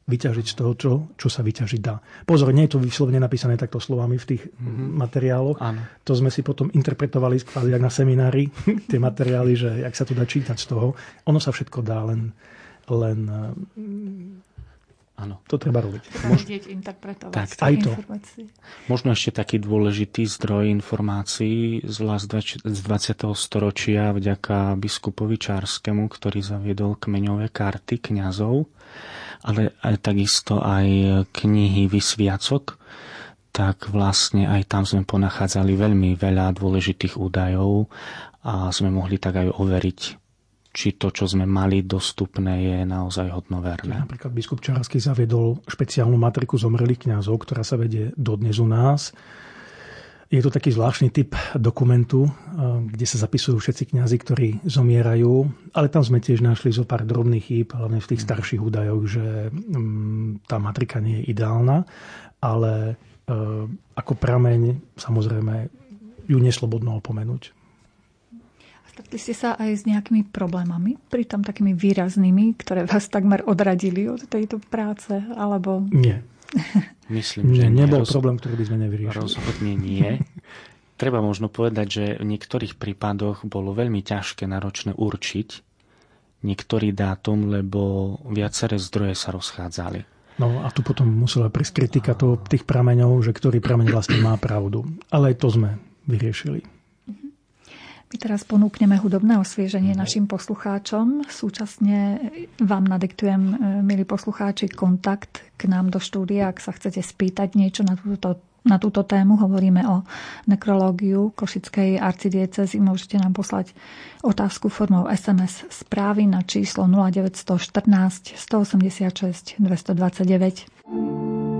vyťažiť z toho, čo, čo sa vyťažiť dá. Pozor, nie je to vyslovene napísané takto slovami v tých mm-hmm. materiáloch. Áno. To sme si potom interpretovali kvázi na seminári, tie materiály, že jak sa to dá čítať z toho. Ono sa všetko dá, len, len Áno. To treba robiť. Mož... interpretovať tak, aj to. Možno ešte taký dôležitý zdroj informácií z 20. storočia vďaka biskupovi Čárskému, ktorý zaviedol kmeňové karty kňazov, ale aj takisto aj knihy Vysviacok, tak vlastne aj tam sme ponachádzali veľmi veľa dôležitých údajov a sme mohli tak aj overiť či to, čo sme mali dostupné, je naozaj hodnoverné. Napríklad biskup Čarovský zaviedol špeciálnu matriku zomrelých kňazov, ktorá sa vedie dodnes u nás. Je to taký zvláštny typ dokumentu, eh, kde sa zapisujú všetci kňazi, ktorí zomierajú, ale tam sme tiež našli zo pár drobných chýb, hlavne v tých mm. starších údajoch, že mm, tá matrika nie je ideálna, ale eh, ako prameň samozrejme ju neslobodno opomenúť. Stretli ste sa aj s nejakými problémami, pritom takými výraznými, ktoré vás takmer odradili od tejto práce, alebo... Nie. Myslím, že nie, nebol roz... problém, ktorý by sme nevyriešili. Rozhodne nie. Treba možno povedať, že v niektorých prípadoch bolo veľmi ťažké, náročné určiť niektorý dátum, lebo viaceré zdroje sa rozchádzali. No a tu potom musela prísť kritika to, tých prameňov, že ktorý prameň vlastne má pravdu. Ale aj to sme vyriešili. My teraz ponúkneme hudobné osvieženie mm. našim poslucháčom. Súčasne vám nadiktujem, e, milí poslucháči, kontakt k nám do štúdia, ak sa chcete spýtať niečo na túto na túto tému. Hovoríme o nekrológiu Košickej arcidiecezy. Môžete nám poslať otázku formou SMS správy na číslo 0914 186 229.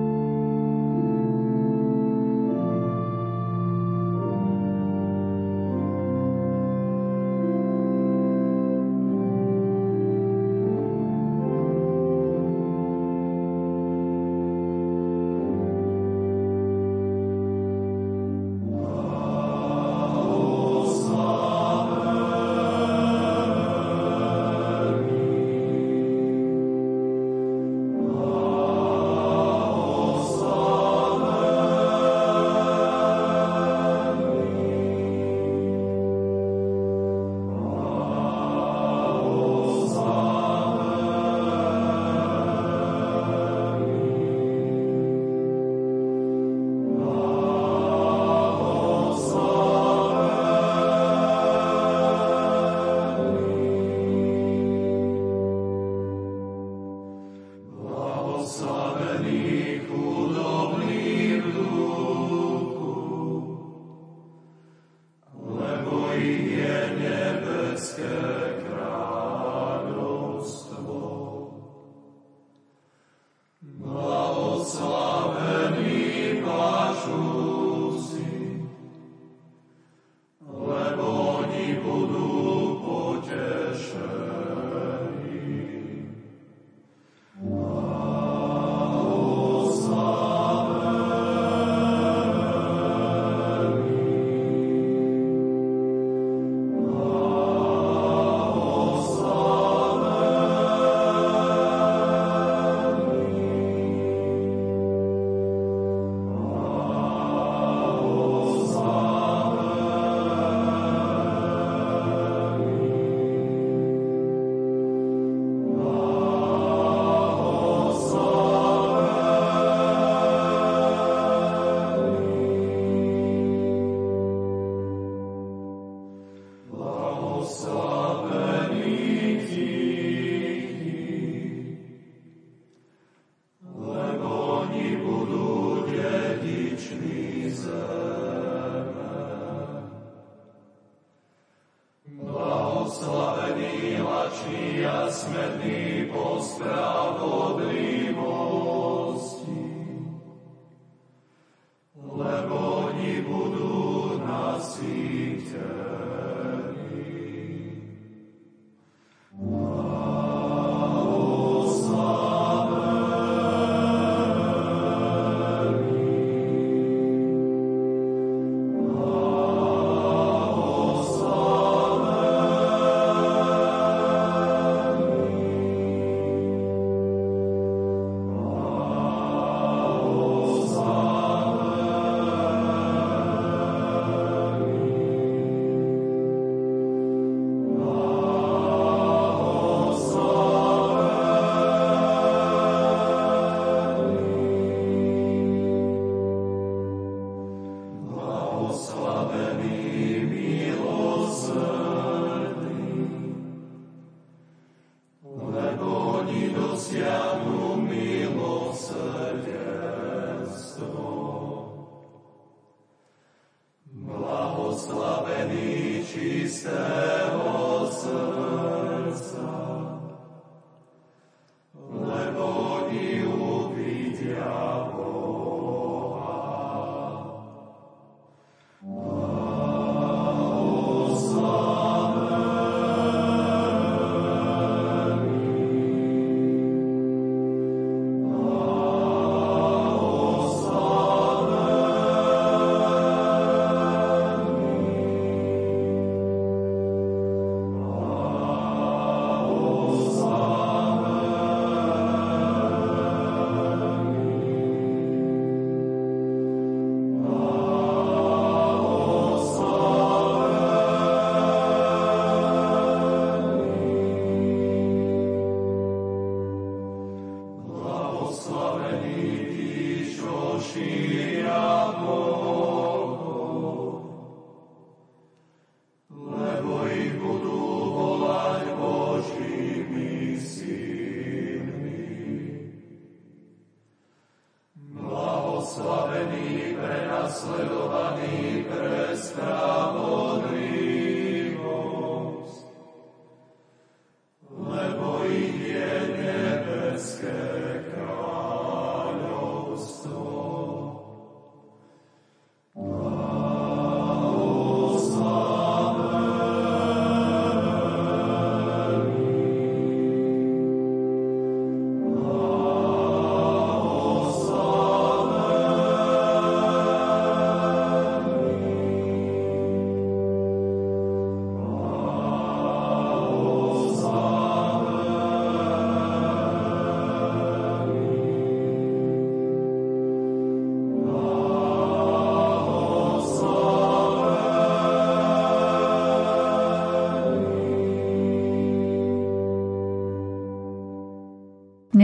oslavený, prenasledovaný pre spravodlivých.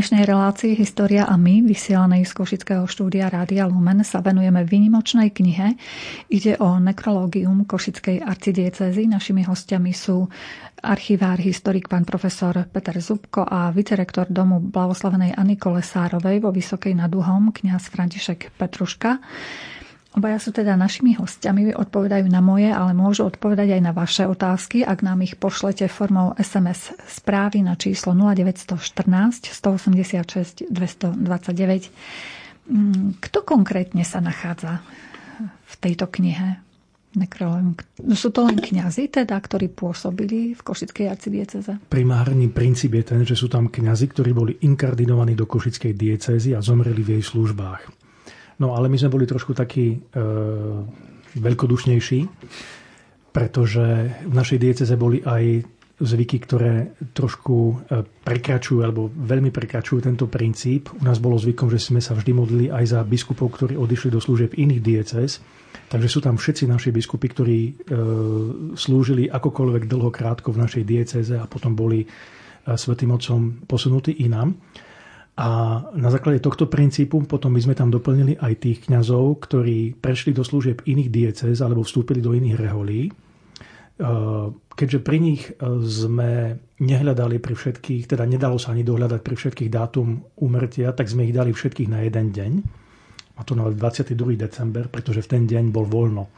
Dnešnej relácii História a my, vysielanej z Košického štúdia Rádia Lumen, sa venujeme vynimočnej knihe. Ide o nekrológium Košickej arcidiecezy. Našimi hostiami sú archivár, historik pán profesor Peter Zubko a vicerektor domu blahoslavenej Anny Kolesárovej vo Vysokej nad Uhom, kňaz František Petruška. Obaja sú teda našimi hostiami, odpovedajú na moje, ale môžu odpovedať aj na vaše otázky, ak nám ich pošlete formou SMS správy na číslo 0914 186 229. Kto konkrétne sa nachádza v tejto knihe? Sú to len kňazi, teda, ktorí pôsobili v Košickej arcidieceze? Primárny princíp je ten, že sú tam kňazi, ktorí boli inkardinovaní do Košickej diecézy a zomreli v jej službách. No ale my sme boli trošku takí e, veľkodušnejší, pretože v našej dieceze boli aj zvyky, ktoré trošku e, prekračujú alebo veľmi prekračujú tento princíp. U nás bolo zvykom, že sme sa vždy modlili aj za biskupov, ktorí odišli do služieb iných diecez. Takže sú tam všetci naši biskupy, ktorí e, slúžili akokoľvek dlho krátko v našej dieceze a potom boli e, svetým otcom posunutí inám. A na základe tohto princípu potom my sme tam doplnili aj tých kňazov, ktorí prešli do služieb iných diecez alebo vstúpili do iných reholí. E, keďže pri nich e, sme nehľadali pri všetkých, teda nedalo sa ani dohľadať pri všetkých dátum úmrtia, tak sme ich dali všetkých na jeden deň. A to na 22. december, pretože v ten deň bol voľno. E,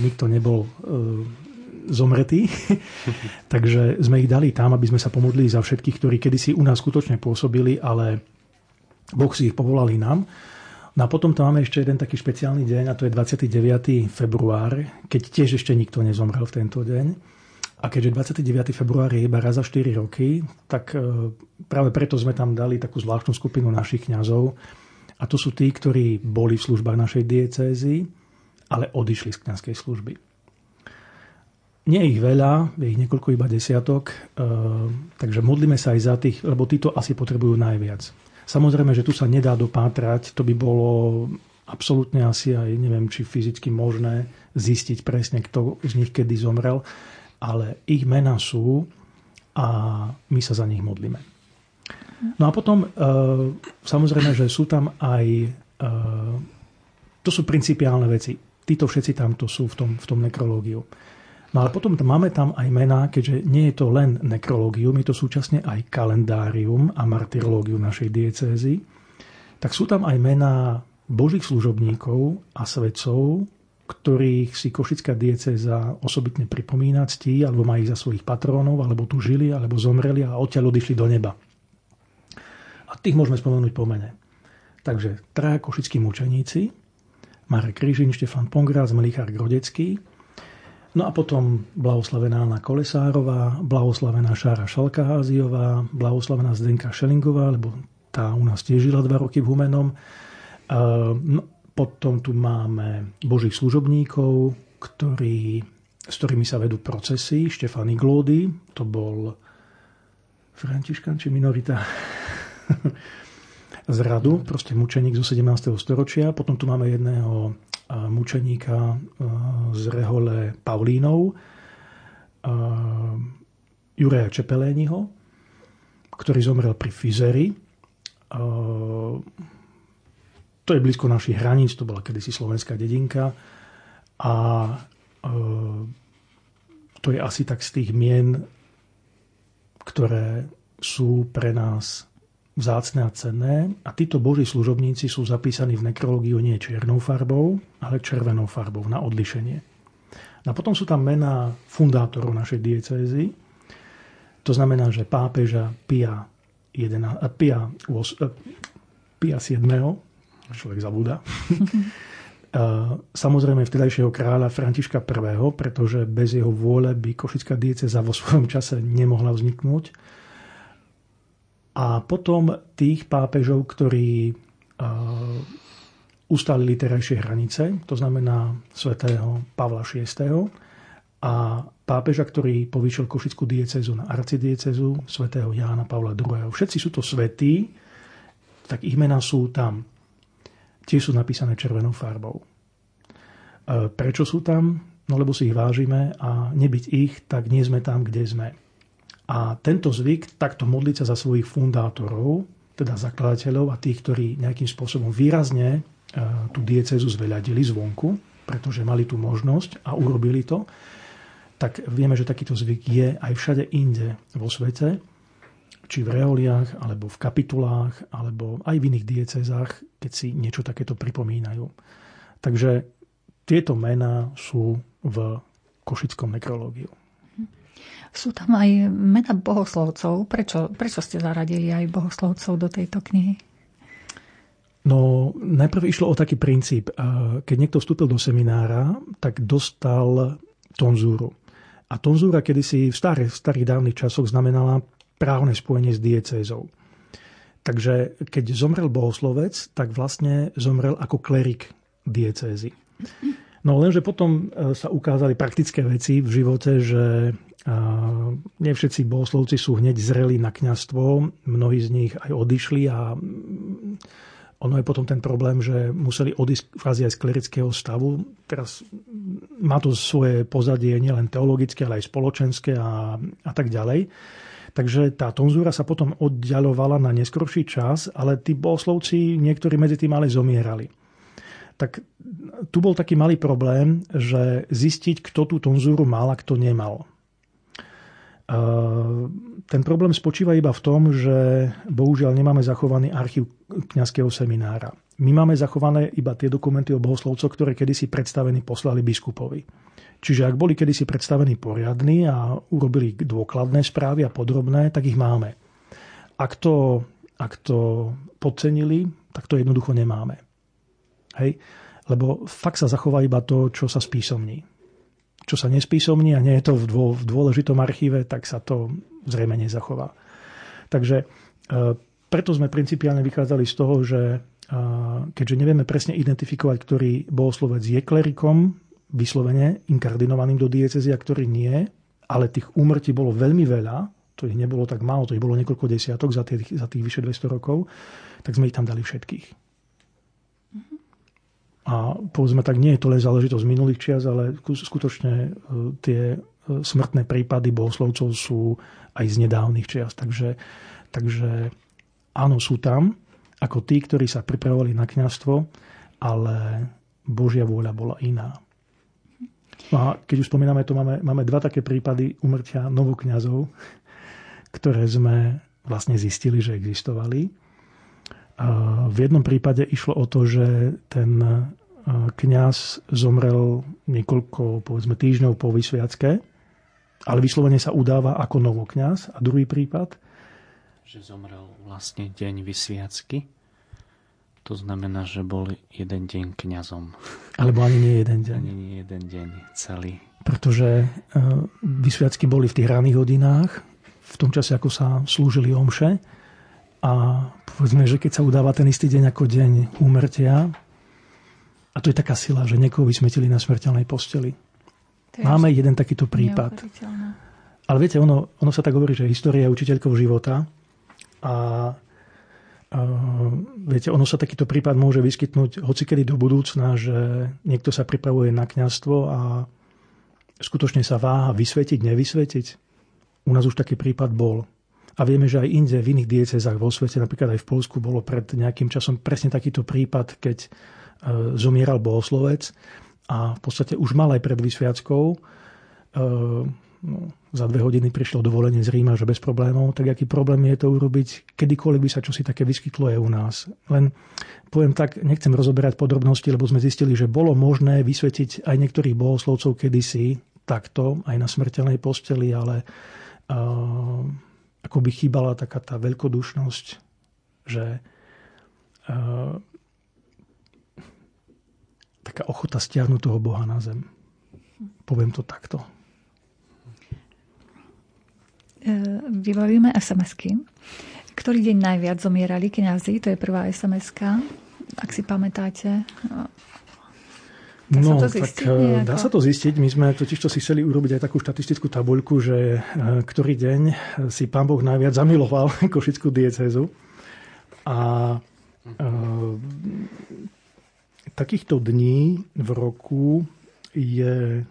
nikto nebol zomretí. Takže sme ich dali tam, aby sme sa pomodlili za všetkých, ktorí kedysi u nás skutočne pôsobili, ale Boh si ich povolal nám. No a potom tam máme ešte jeden taký špeciálny deň a to je 29. február, keď tiež ešte nikto nezomrel v tento deň. A keďže 29. február je iba raz za 4 roky, tak e, práve preto sme tam dali takú zvláštnu skupinu našich kňazov. A to sú tí, ktorí boli v službách našej diecézy, ale odišli z kňazskej služby. Nie je ich veľa, je ich niekoľko iba desiatok, eh, takže modlíme sa aj za tých, lebo títo asi potrebujú najviac. Samozrejme, že tu sa nedá dopátrať, to by bolo absolútne asi aj neviem, či fyzicky možné zistiť presne, kto z nich kedy zomrel, ale ich mená sú a my sa za nich modlíme. No a potom eh, samozrejme, že sú tam aj eh, to sú principiálne veci. Títo všetci tamto sú v tom, v tom nekrológiu. No ale potom máme tam aj mená, keďže nie je to len nekrológium, je to súčasne aj kalendárium a martyrológiu našej diecézy, tak sú tam aj mená božích služobníkov a svedcov, ktorých si Košická diecéza osobitne pripomína, ctí, alebo má ich za svojich patrónov, alebo tu žili, alebo zomreli a odtiaľ odišli do neba. A tých môžeme spomenúť po mene. Takže traja košickí mučeníci, Marek Krížin, Štefan Pongrác, Melichár Grodecký, No a potom blahoslavená Anna Kolesárová, blahoslavená Šára Šalkaháziová, blahoslavená Zdenka Šelingová, lebo tá u nás tiež žila dva roky v Humenom. No, potom tu máme božích služobníkov, ktorí, s ktorými sa vedú procesy. Štefan Iglódy, to bol Františkan či minorita z radu, proste mučeník zo 17. storočia. Potom tu máme jedného mučeníka z rehole Paulínov, Juraja Čepeléniho, ktorý zomrel pri Fizeri. To je blízko našich hraníc, to bola kedysi slovenská dedinka. A to je asi tak z tých mien, ktoré sú pre nás vzácne a cenné a títo boží služobníci sú zapísaní v nekrológiu nie čiernou farbou, ale červenou farbou na odlišenie. A potom sú tam mená fundátorov našej diecézy. To znamená, že pápeža Pia, 11, Pia, 8, Pia 7. Človek zabúda. Samozrejme vtedajšieho kráľa Františka I., pretože bez jeho vôle by Košická dieceza vo svojom čase nemohla vzniknúť. A potom tých pápežov, ktorí ustalili terajšie hranice, to znamená svätého Pavla VI. a pápeža, ktorý povýšil Košickú diecezu na arcidiecezu svätého Jána Pavla II. Všetci sú to svetí, tak ich mená sú tam tiež sú napísané červenou farbou. E, prečo sú tam? No lebo si ich vážime a nebyť ich, tak nie sme tam, kde sme. A tento zvyk, takto modliť sa za svojich fundátorov, teda zakladateľov a tých, ktorí nejakým spôsobom výrazne e, tú diecezu zveľadili zvonku, pretože mali tú možnosť a urobili to, tak vieme, že takýto zvyk je aj všade inde vo svete či v reoliach, alebo v kapitulách, alebo aj v iných diecezách, keď si niečo takéto pripomínajú. Takže tieto mená sú v košickom nekrológiu. Sú tam aj mena bohoslovcov. Prečo, prečo ste zaradili aj bohoslovcov do tejto knihy? No, najprv išlo o taký princíp. Keď niekto vstúpil do seminára, tak dostal tonzúru. A tonzúra kedysi v starých, v starých dávnych časoch znamenala právne spojenie s diecézou. Takže keď zomrel bohoslovec, tak vlastne zomrel ako klerik diecézy. No lenže potom e, sa ukázali praktické veci v živote, že nie všetci bohoslovci sú hneď zreli na kňastvo, mnohí z nich aj odišli a mm, ono je potom ten problém, že museli odísť kvázi aj z klerického stavu. Teraz má to svoje pozadie nielen teologické, ale aj spoločenské a, a tak ďalej. Takže tá tonzúra sa potom oddialovala na neskorší čas, ale tí bohoslovci niektorí medzi tým ale zomierali. Tak tu bol taký malý problém, že zistiť, kto tú tonzúru mal a kto nemal. Ten problém spočíva iba v tom, že bohužiaľ nemáme zachovaný archív kňazského seminára. My máme zachované iba tie dokumenty o bohoslovcoch, ktoré kedysi predstavení poslali biskupovi. Čiže ak boli kedysi predstavení poriadni a urobili dôkladné správy a podrobné, tak ich máme. Ak to, ak to podcenili, tak to jednoducho nemáme. Hej? Lebo fakt sa zachová iba to, čo sa spísomní. Čo sa nespísomní a nie je to v, dô, v dôležitom archíve, tak sa to zrejme nezachová. Takže e, preto sme principiálne vychádzali z toho, že e, keďže nevieme presne identifikovať, ktorý bohoslovec je klerikom vyslovene inkardinovaným do diecezy a ktorí nie, ale tých úmrtí bolo veľmi veľa, to ich nebolo tak málo, to ich bolo niekoľko desiatok za tých, za tých vyše 200 rokov, tak sme ich tam dali všetkých. A povedzme tak, nie je to len záležitosť minulých čias, ale skutočne e, tie e, smrtné prípady bohoslovcov sú aj z nedávnych čias. Takže, takže áno, sú tam ako tí, ktorí sa pripravovali na kňastvo, ale Božia vôľa bola iná. No a keď už spomíname to, máme, máme dva také prípady umrtia novokňazov, ktoré sme vlastne zistili, že existovali. V jednom prípade išlo o to, že ten kňaz zomrel niekoľko, povedzme, týždňov po vysviacke, ale vyslovene sa udáva ako novokňaz. A druhý prípad? Že zomrel vlastne deň vysviacky to znamená, že bol jeden deň kňazom. Alebo ani nie jeden deň. Ani nie jeden deň celý. Pretože e, vysviacky boli v tých ranných hodinách, v tom čase, ako sa slúžili omše. A povedzme, že keď sa udáva ten istý deň ako deň úmrtia, a to je taká sila, že niekoho vysmetili na smrteľnej posteli. Máme jeden takýto prípad. Ale viete, ono, ono sa tak hovorí, že história je učiteľkou života. A viete, ono sa takýto prípad môže vyskytnúť hocikedy do budúcna, že niekto sa pripravuje na kňazstvo a skutočne sa váha vysvetiť, nevysvetiť. U nás už taký prípad bol. A vieme, že aj inde, v iných diecezách vo svete, napríklad aj v Polsku, bolo pred nejakým časom presne takýto prípad, keď e, zomieral bohoslovec a v podstate už mal aj pred vysviackou e, no, za dve hodiny prišlo dovolenie z Ríma, že bez problémov, tak aký problém je to urobiť, kedykoľvek by sa čosi také vyskytlo je u nás. Len poviem tak, nechcem rozoberať podrobnosti, lebo sme zistili, že bolo možné vysvetiť aj niektorých bohoslovcov kedysi takto, aj na smrteľnej posteli, ale uh, ako by chýbala taká tá veľkodušnosť, že uh, taká ochota stiahnuť toho Boha na zem. Poviem to takto. E, vybavíme SMS-ky. Ktorý deň najviac zomierali kňazi? To je prvá sms Ak si pamätáte, Dá no, sa to zistiť tak e, nejako? dá sa to zistiť. My sme totiž to si chceli urobiť aj takú štatistickú tabuľku, že e, ktorý deň si pán Boh najviac zamiloval Košickú diecezu. A takýchto dní v roku je...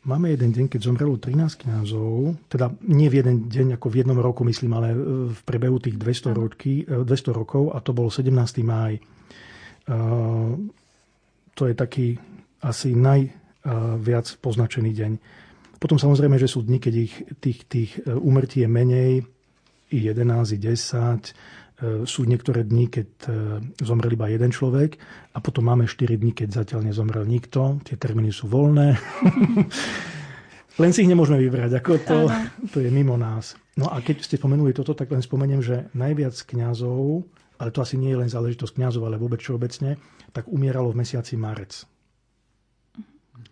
Máme jeden deň, keď zomrelo 13 kňazov, teda nie v jeden deň ako v jednom roku, myslím, ale v priebehu tých 200, roky, 200 rokov a to bol 17. máj. To je taký asi najviac poznačený deň. Potom samozrejme, že sú dni, keď ich, tých, tých e, úmrtí je menej, i 11, i 10, E, sú niektoré dni, keď zomrel iba jeden človek a potom máme 4 dní, keď zatiaľ nezomrel nikto. Tie termíny sú voľné. len si ich nemôžeme vybrať, ako to, to je mimo nás. No a keď ste spomenuli toto, tak len spomeniem, že najviac kňazov, ale to asi nie je len záležitosť kňazov, ale vôbec všeobecne, tak umieralo v mesiaci marec.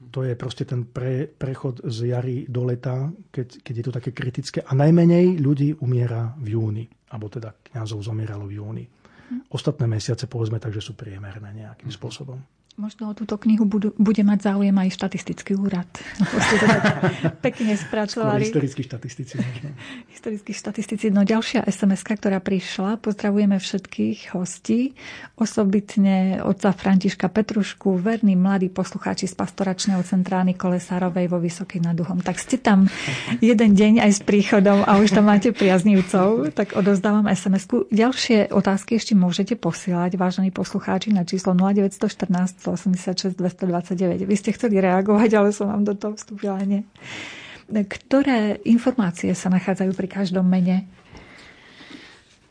To je proste ten pre, prechod z jary do leta, keď, keď je to také kritické. A najmenej ľudí umiera v júni alebo teda kňazov zomieralo v júni. Ostatné mesiace povedzme tak, že sú priemerné nejakým spôsobom. Možno o túto knihu budú, bude mať záujem aj štatistický úrad. Pekne spracovali. Skôr historickí štatistici možno. Historickí štatistici. No ďalšia sms ktorá prišla. Pozdravujeme všetkých hostí. Osobitne otca Františka Petrušku, verní mladí poslucháči z pastoračného centra Nikole Sárovej vo Vysokej nad Duhom. Tak ste tam jeden deň aj s príchodom a už tam máte priaznivcov. Tak odozdávam sms -ku. Ďalšie otázky ešte môžete posielať, vážení poslucháči, na číslo 0914 186 229. Vy ste chceli reagovať, ale som vám do toho vstúpila nie. Ktoré informácie sa nachádzajú pri každom mene?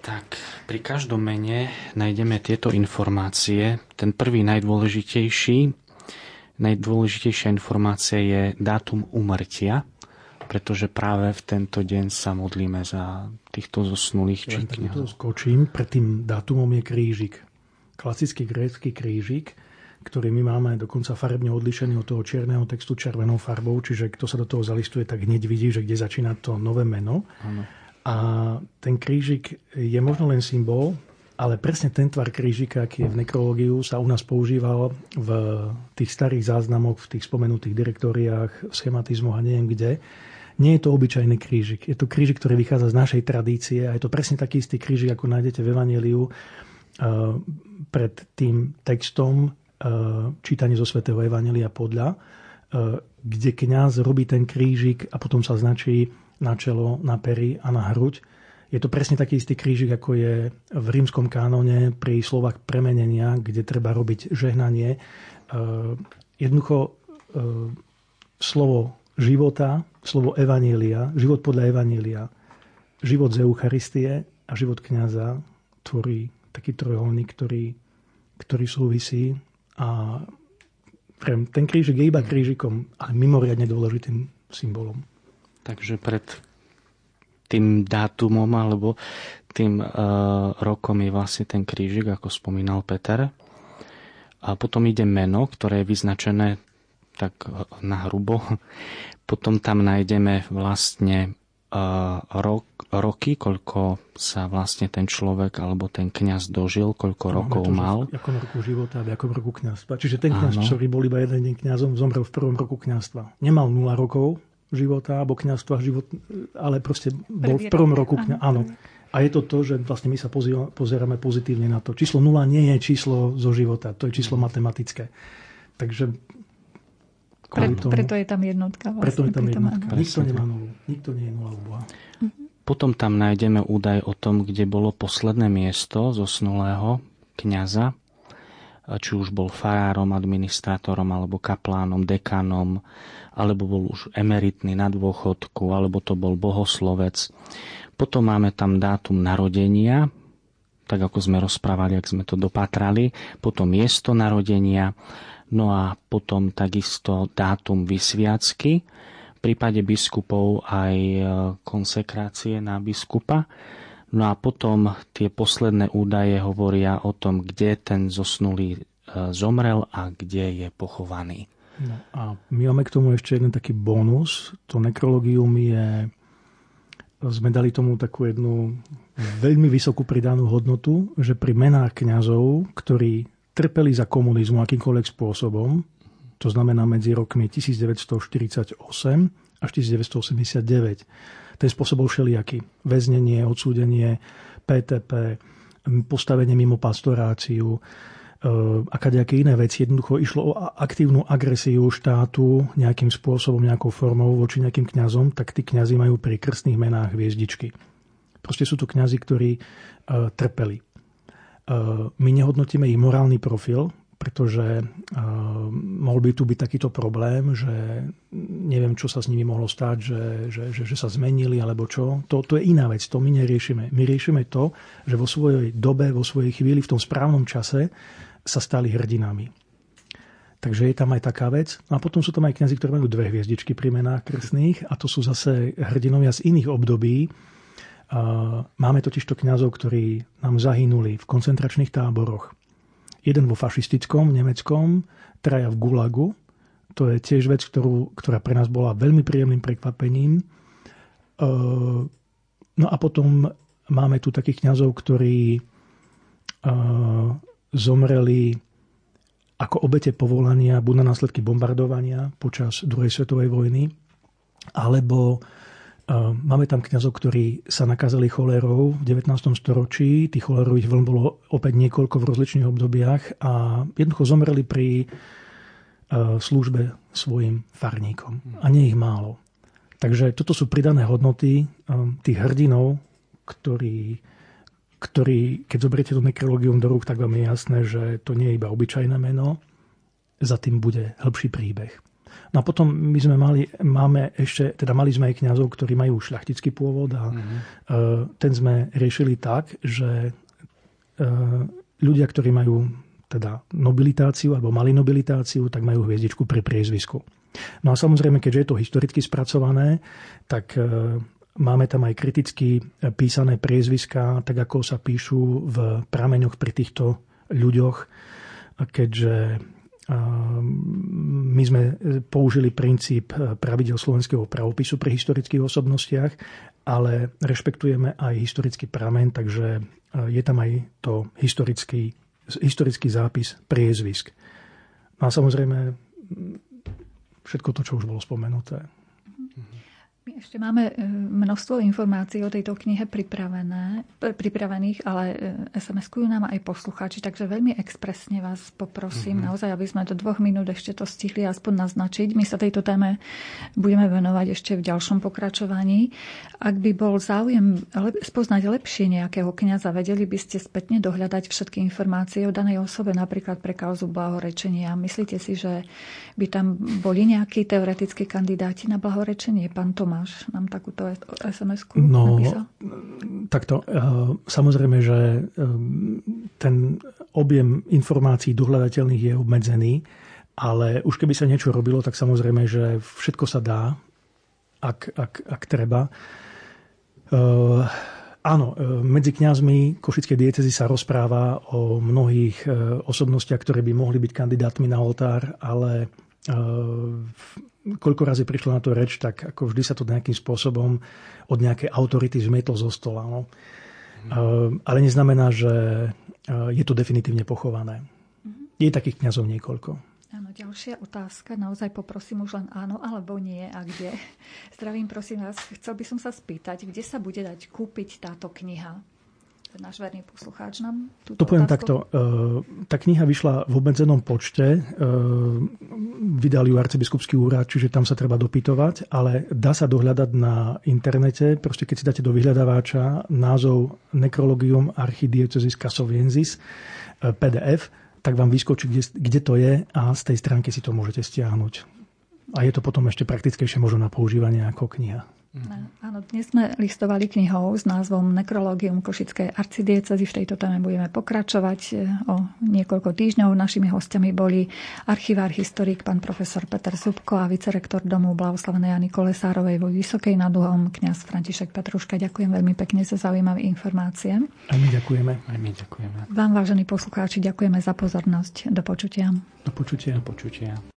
Tak, pri každom mene nájdeme tieto informácie. Ten prvý najdôležitejší, najdôležitejšia informácia je dátum umrtia, pretože práve v tento deň sa modlíme za týchto zosnulých či ja, skočím, pred tým dátumom je krížik. Klasický grécky krížik, ktorý my máme dokonca farebne odlišený od toho čierneho textu červenou farbou, čiže kto sa do toho zalistuje, tak hneď vidí, že kde začína to nové meno. Ano. A ten krížik je možno len symbol, ale presne ten tvar krížika, aký je v nekrológiu, sa u nás používal v tých starých záznamoch, v tých spomenutých direktóriách, schematizmoch a neviem kde. Nie je to obyčajný krížik. Je to krížik, ktorý vychádza z našej tradície a je to presne taký istý krížik, ako nájdete v Evangeliu eh, pred tým textom čítanie zo svätého Evanelia podľa, e, kde kňaz robí ten krížik a potom sa značí na čelo, na pery a na hruď. Je to presne taký istý krížik, ako je v rímskom kánone pri slovách premenenia, kde treba robiť žehnanie. E, jednoducho slovo života, slovo evanília, život podľa evanília, život z Eucharistie a život kňaza tvorí taký trojuholník, ktorý, ktorý súvisí a ten krížik je iba krížikom, ale mimoriadne dôležitým symbolom. Takže pred tým dátumom alebo tým uh, rokom je vlastne ten krížik, ako spomínal Peter. A potom ide meno, ktoré je vyznačené tak na hrubo. Potom tam nájdeme vlastne rok, roky, koľko sa vlastne ten človek alebo ten kňaz dožil, koľko no, rokov to, mal. V akom roku života a v akom roku kňazstva. Čiže ten kňaz, ktorý bol iba jeden deň kňazom, zomrel v prvom roku kňazstva. Nemal 0 rokov života alebo kňazstva, život, ale proste bol v prvom roku kňazstva. Áno. A je to to, že vlastne my sa pozeráme pozitívne na to. Číslo 0 nie je číslo zo života, to je číslo matematické. Takže pre, tomu, preto je tam jednotka. Vlastne, preto je tam jednotka. Nikto nemá nulu. Nikto nie je nula u Boha. Potom tam nájdeme údaj o tom, kde bolo posledné miesto zosnulého kniaza. či už bol farárom, administrátorom, alebo kaplánom, dekanom, alebo bol už emeritný na dôchodku, alebo to bol bohoslovec. Potom máme tam dátum narodenia, tak ako sme rozprávali, ak sme to dopatrali, potom miesto narodenia, no a potom takisto dátum vysviacky, v prípade biskupov aj e, konsekrácie na biskupa. No a potom tie posledné údaje hovoria o tom, kde ten zosnulý e, zomrel a kde je pochovaný. No a my máme k tomu ešte jeden taký bonus. To nekrologium je sme dali tomu takú jednu veľmi vysokú pridanú hodnotu, že pri menách kňazov, ktorí trpeli za komunizmu akýmkoľvek spôsobom, to znamená medzi rokmi 1948 až 1989, ten spôsob bol všelijaký. Väznenie, odsúdenie, PTP, postavenie mimo pastoráciu, E, a kadejaké iné veci. Jednoducho išlo o aktívnu agresiu štátu nejakým spôsobom, nejakou formou voči nejakým kňazom, tak tí kňazi majú pri krstných menách hviezdičky. Proste sú to kňazi, ktorí uh, trpeli. Uh, my nehodnotíme ich morálny profil, pretože uh, mohol by tu byť takýto problém, že neviem, čo sa s nimi mohlo stať, že, že, že, že sa zmenili alebo čo. To, to je iná vec, to my neriešime. My riešime to, že vo svojej dobe, vo svojej chvíli, v tom správnom čase sa stali hrdinami. Takže je tam aj taká vec. No a potom sú tam aj kniazy, ktorí majú dve hviezdičky pri menách krstných a to sú zase hrdinovia z iných období. Máme totižto kňazov, ktorí nám zahynuli v koncentračných táboroch. Jeden vo fašistickom, nemeckom, traja v Gulagu. To je tiež vec, ktorú, ktorá pre nás bola veľmi príjemným prekvapením. No a potom máme tu takých kňazov, ktorí zomreli ako obete povolania buď na následky bombardovania počas druhej svetovej vojny, alebo máme tam kňazov, ktorí sa nakázali cholerou v 19. storočí. Tých cholerových vln bolo opäť niekoľko v rozličných obdobiach a jednoducho zomreli pri uh, službe svojim farníkom. A nie ich málo. Takže toto sú pridané hodnoty uh, tých hrdinov, ktorí ktorý, keď zoberiete to nekrológium do rúk, tak vám je jasné, že to nie je iba obyčajné meno, za tým bude hĺbší príbeh. No a potom my sme mali, máme ešte, teda mali sme aj kňazov, ktorí majú šľachtický pôvod a mm-hmm. ten sme riešili tak, že e, ľudia, ktorí majú teda nobilitáciu alebo mali nobilitáciu, tak majú hviezdičku pri priezvisku. No a samozrejme, keďže je to historicky spracované, tak e, Máme tam aj kriticky písané priezviská, tak ako sa píšu v prameňoch pri týchto ľuďoch, keďže my sme použili princíp pravidel slovenského pravopisu pri historických osobnostiach, ale rešpektujeme aj historický pramen, takže je tam aj to historický, historický zápis priezvisk. No a samozrejme všetko to, čo už bolo spomenuté. My ešte máme e, množstvo informácií o tejto knihe pripravené, e, pripravených, ale e, SMS-kujú nám aj poslucháči, takže veľmi expresne vás poprosím mm-hmm. naozaj, aby sme do dvoch minút ešte to stihli aspoň naznačiť. My sa tejto téme budeme venovať ešte v ďalšom pokračovaní. Ak by bol záujem spoznať lepšie nejakého kniaza, vedeli by ste spätne dohľadať všetky informácie o danej osobe, napríklad pre kauzu blahorečenia. Myslíte si, že by tam boli nejakí teoretickí kandidáti na blahorečenie? Pán Tomás Tomáš nám takúto SMS-ku no, napísal? Takto. Eh, samozrejme, že eh, ten objem informácií dohľadateľných je obmedzený, ale už keby sa niečo robilo, tak samozrejme, že všetko sa dá, ak, ak, ak treba. Uh, áno, medzi kňazmi Košickej diecezy sa rozpráva o mnohých osobnostiach, ktoré by mohli byť kandidátmi na oltár, ale koľko razy prišlo na to reč, tak ako vždy sa to nejakým spôsobom od nejakej autority zmietlo zo stola. No. Mm. Ale neznamená, že eh, je to definitívne pochované. Mm. Je takých kňazov niekoľko. Áno, ďalšia otázka. Naozaj poprosím už len áno alebo nie a kde. Zdravím, prosím vás. Chcel by som sa spýtať, kde sa bude dať kúpiť táto kniha? Ten náš verný poslucháč nám túto To poviem otázku. takto. E, tá kniha vyšla v obmedzenom počte. E, vydali ju arcibiskupský úrad, čiže tam sa treba dopytovať, ale dá sa dohľadať na internete. Proste keď si dáte do vyhľadávača názov Necrologium Archidiecesis Casoviensis e, PDF, tak vám vyskočí, kde, kde to je a z tej stránky si to môžete stiahnuť. A je to potom ešte praktickejšie možno na používanie ako kniha. Mm-hmm. Áno, dnes sme listovali knihou s názvom Nekrológium Košickej arcidiecezy. V tejto téme budeme pokračovať e, o niekoľko týždňov. Našimi hostiami boli archivár, historik, pán profesor Peter Subko a vicerektor domu Blahoslavenej Jany Kolesárovej vo Vysokej nad Uhom, kňaz František Petruška. Ďakujem veľmi pekne za zaujímavé informácie. A my ďakujeme. Aj my ďakujeme. Vám, vážení poslucháči, ďakujeme za pozornosť. Do počutia. Do počutia. Do počutia.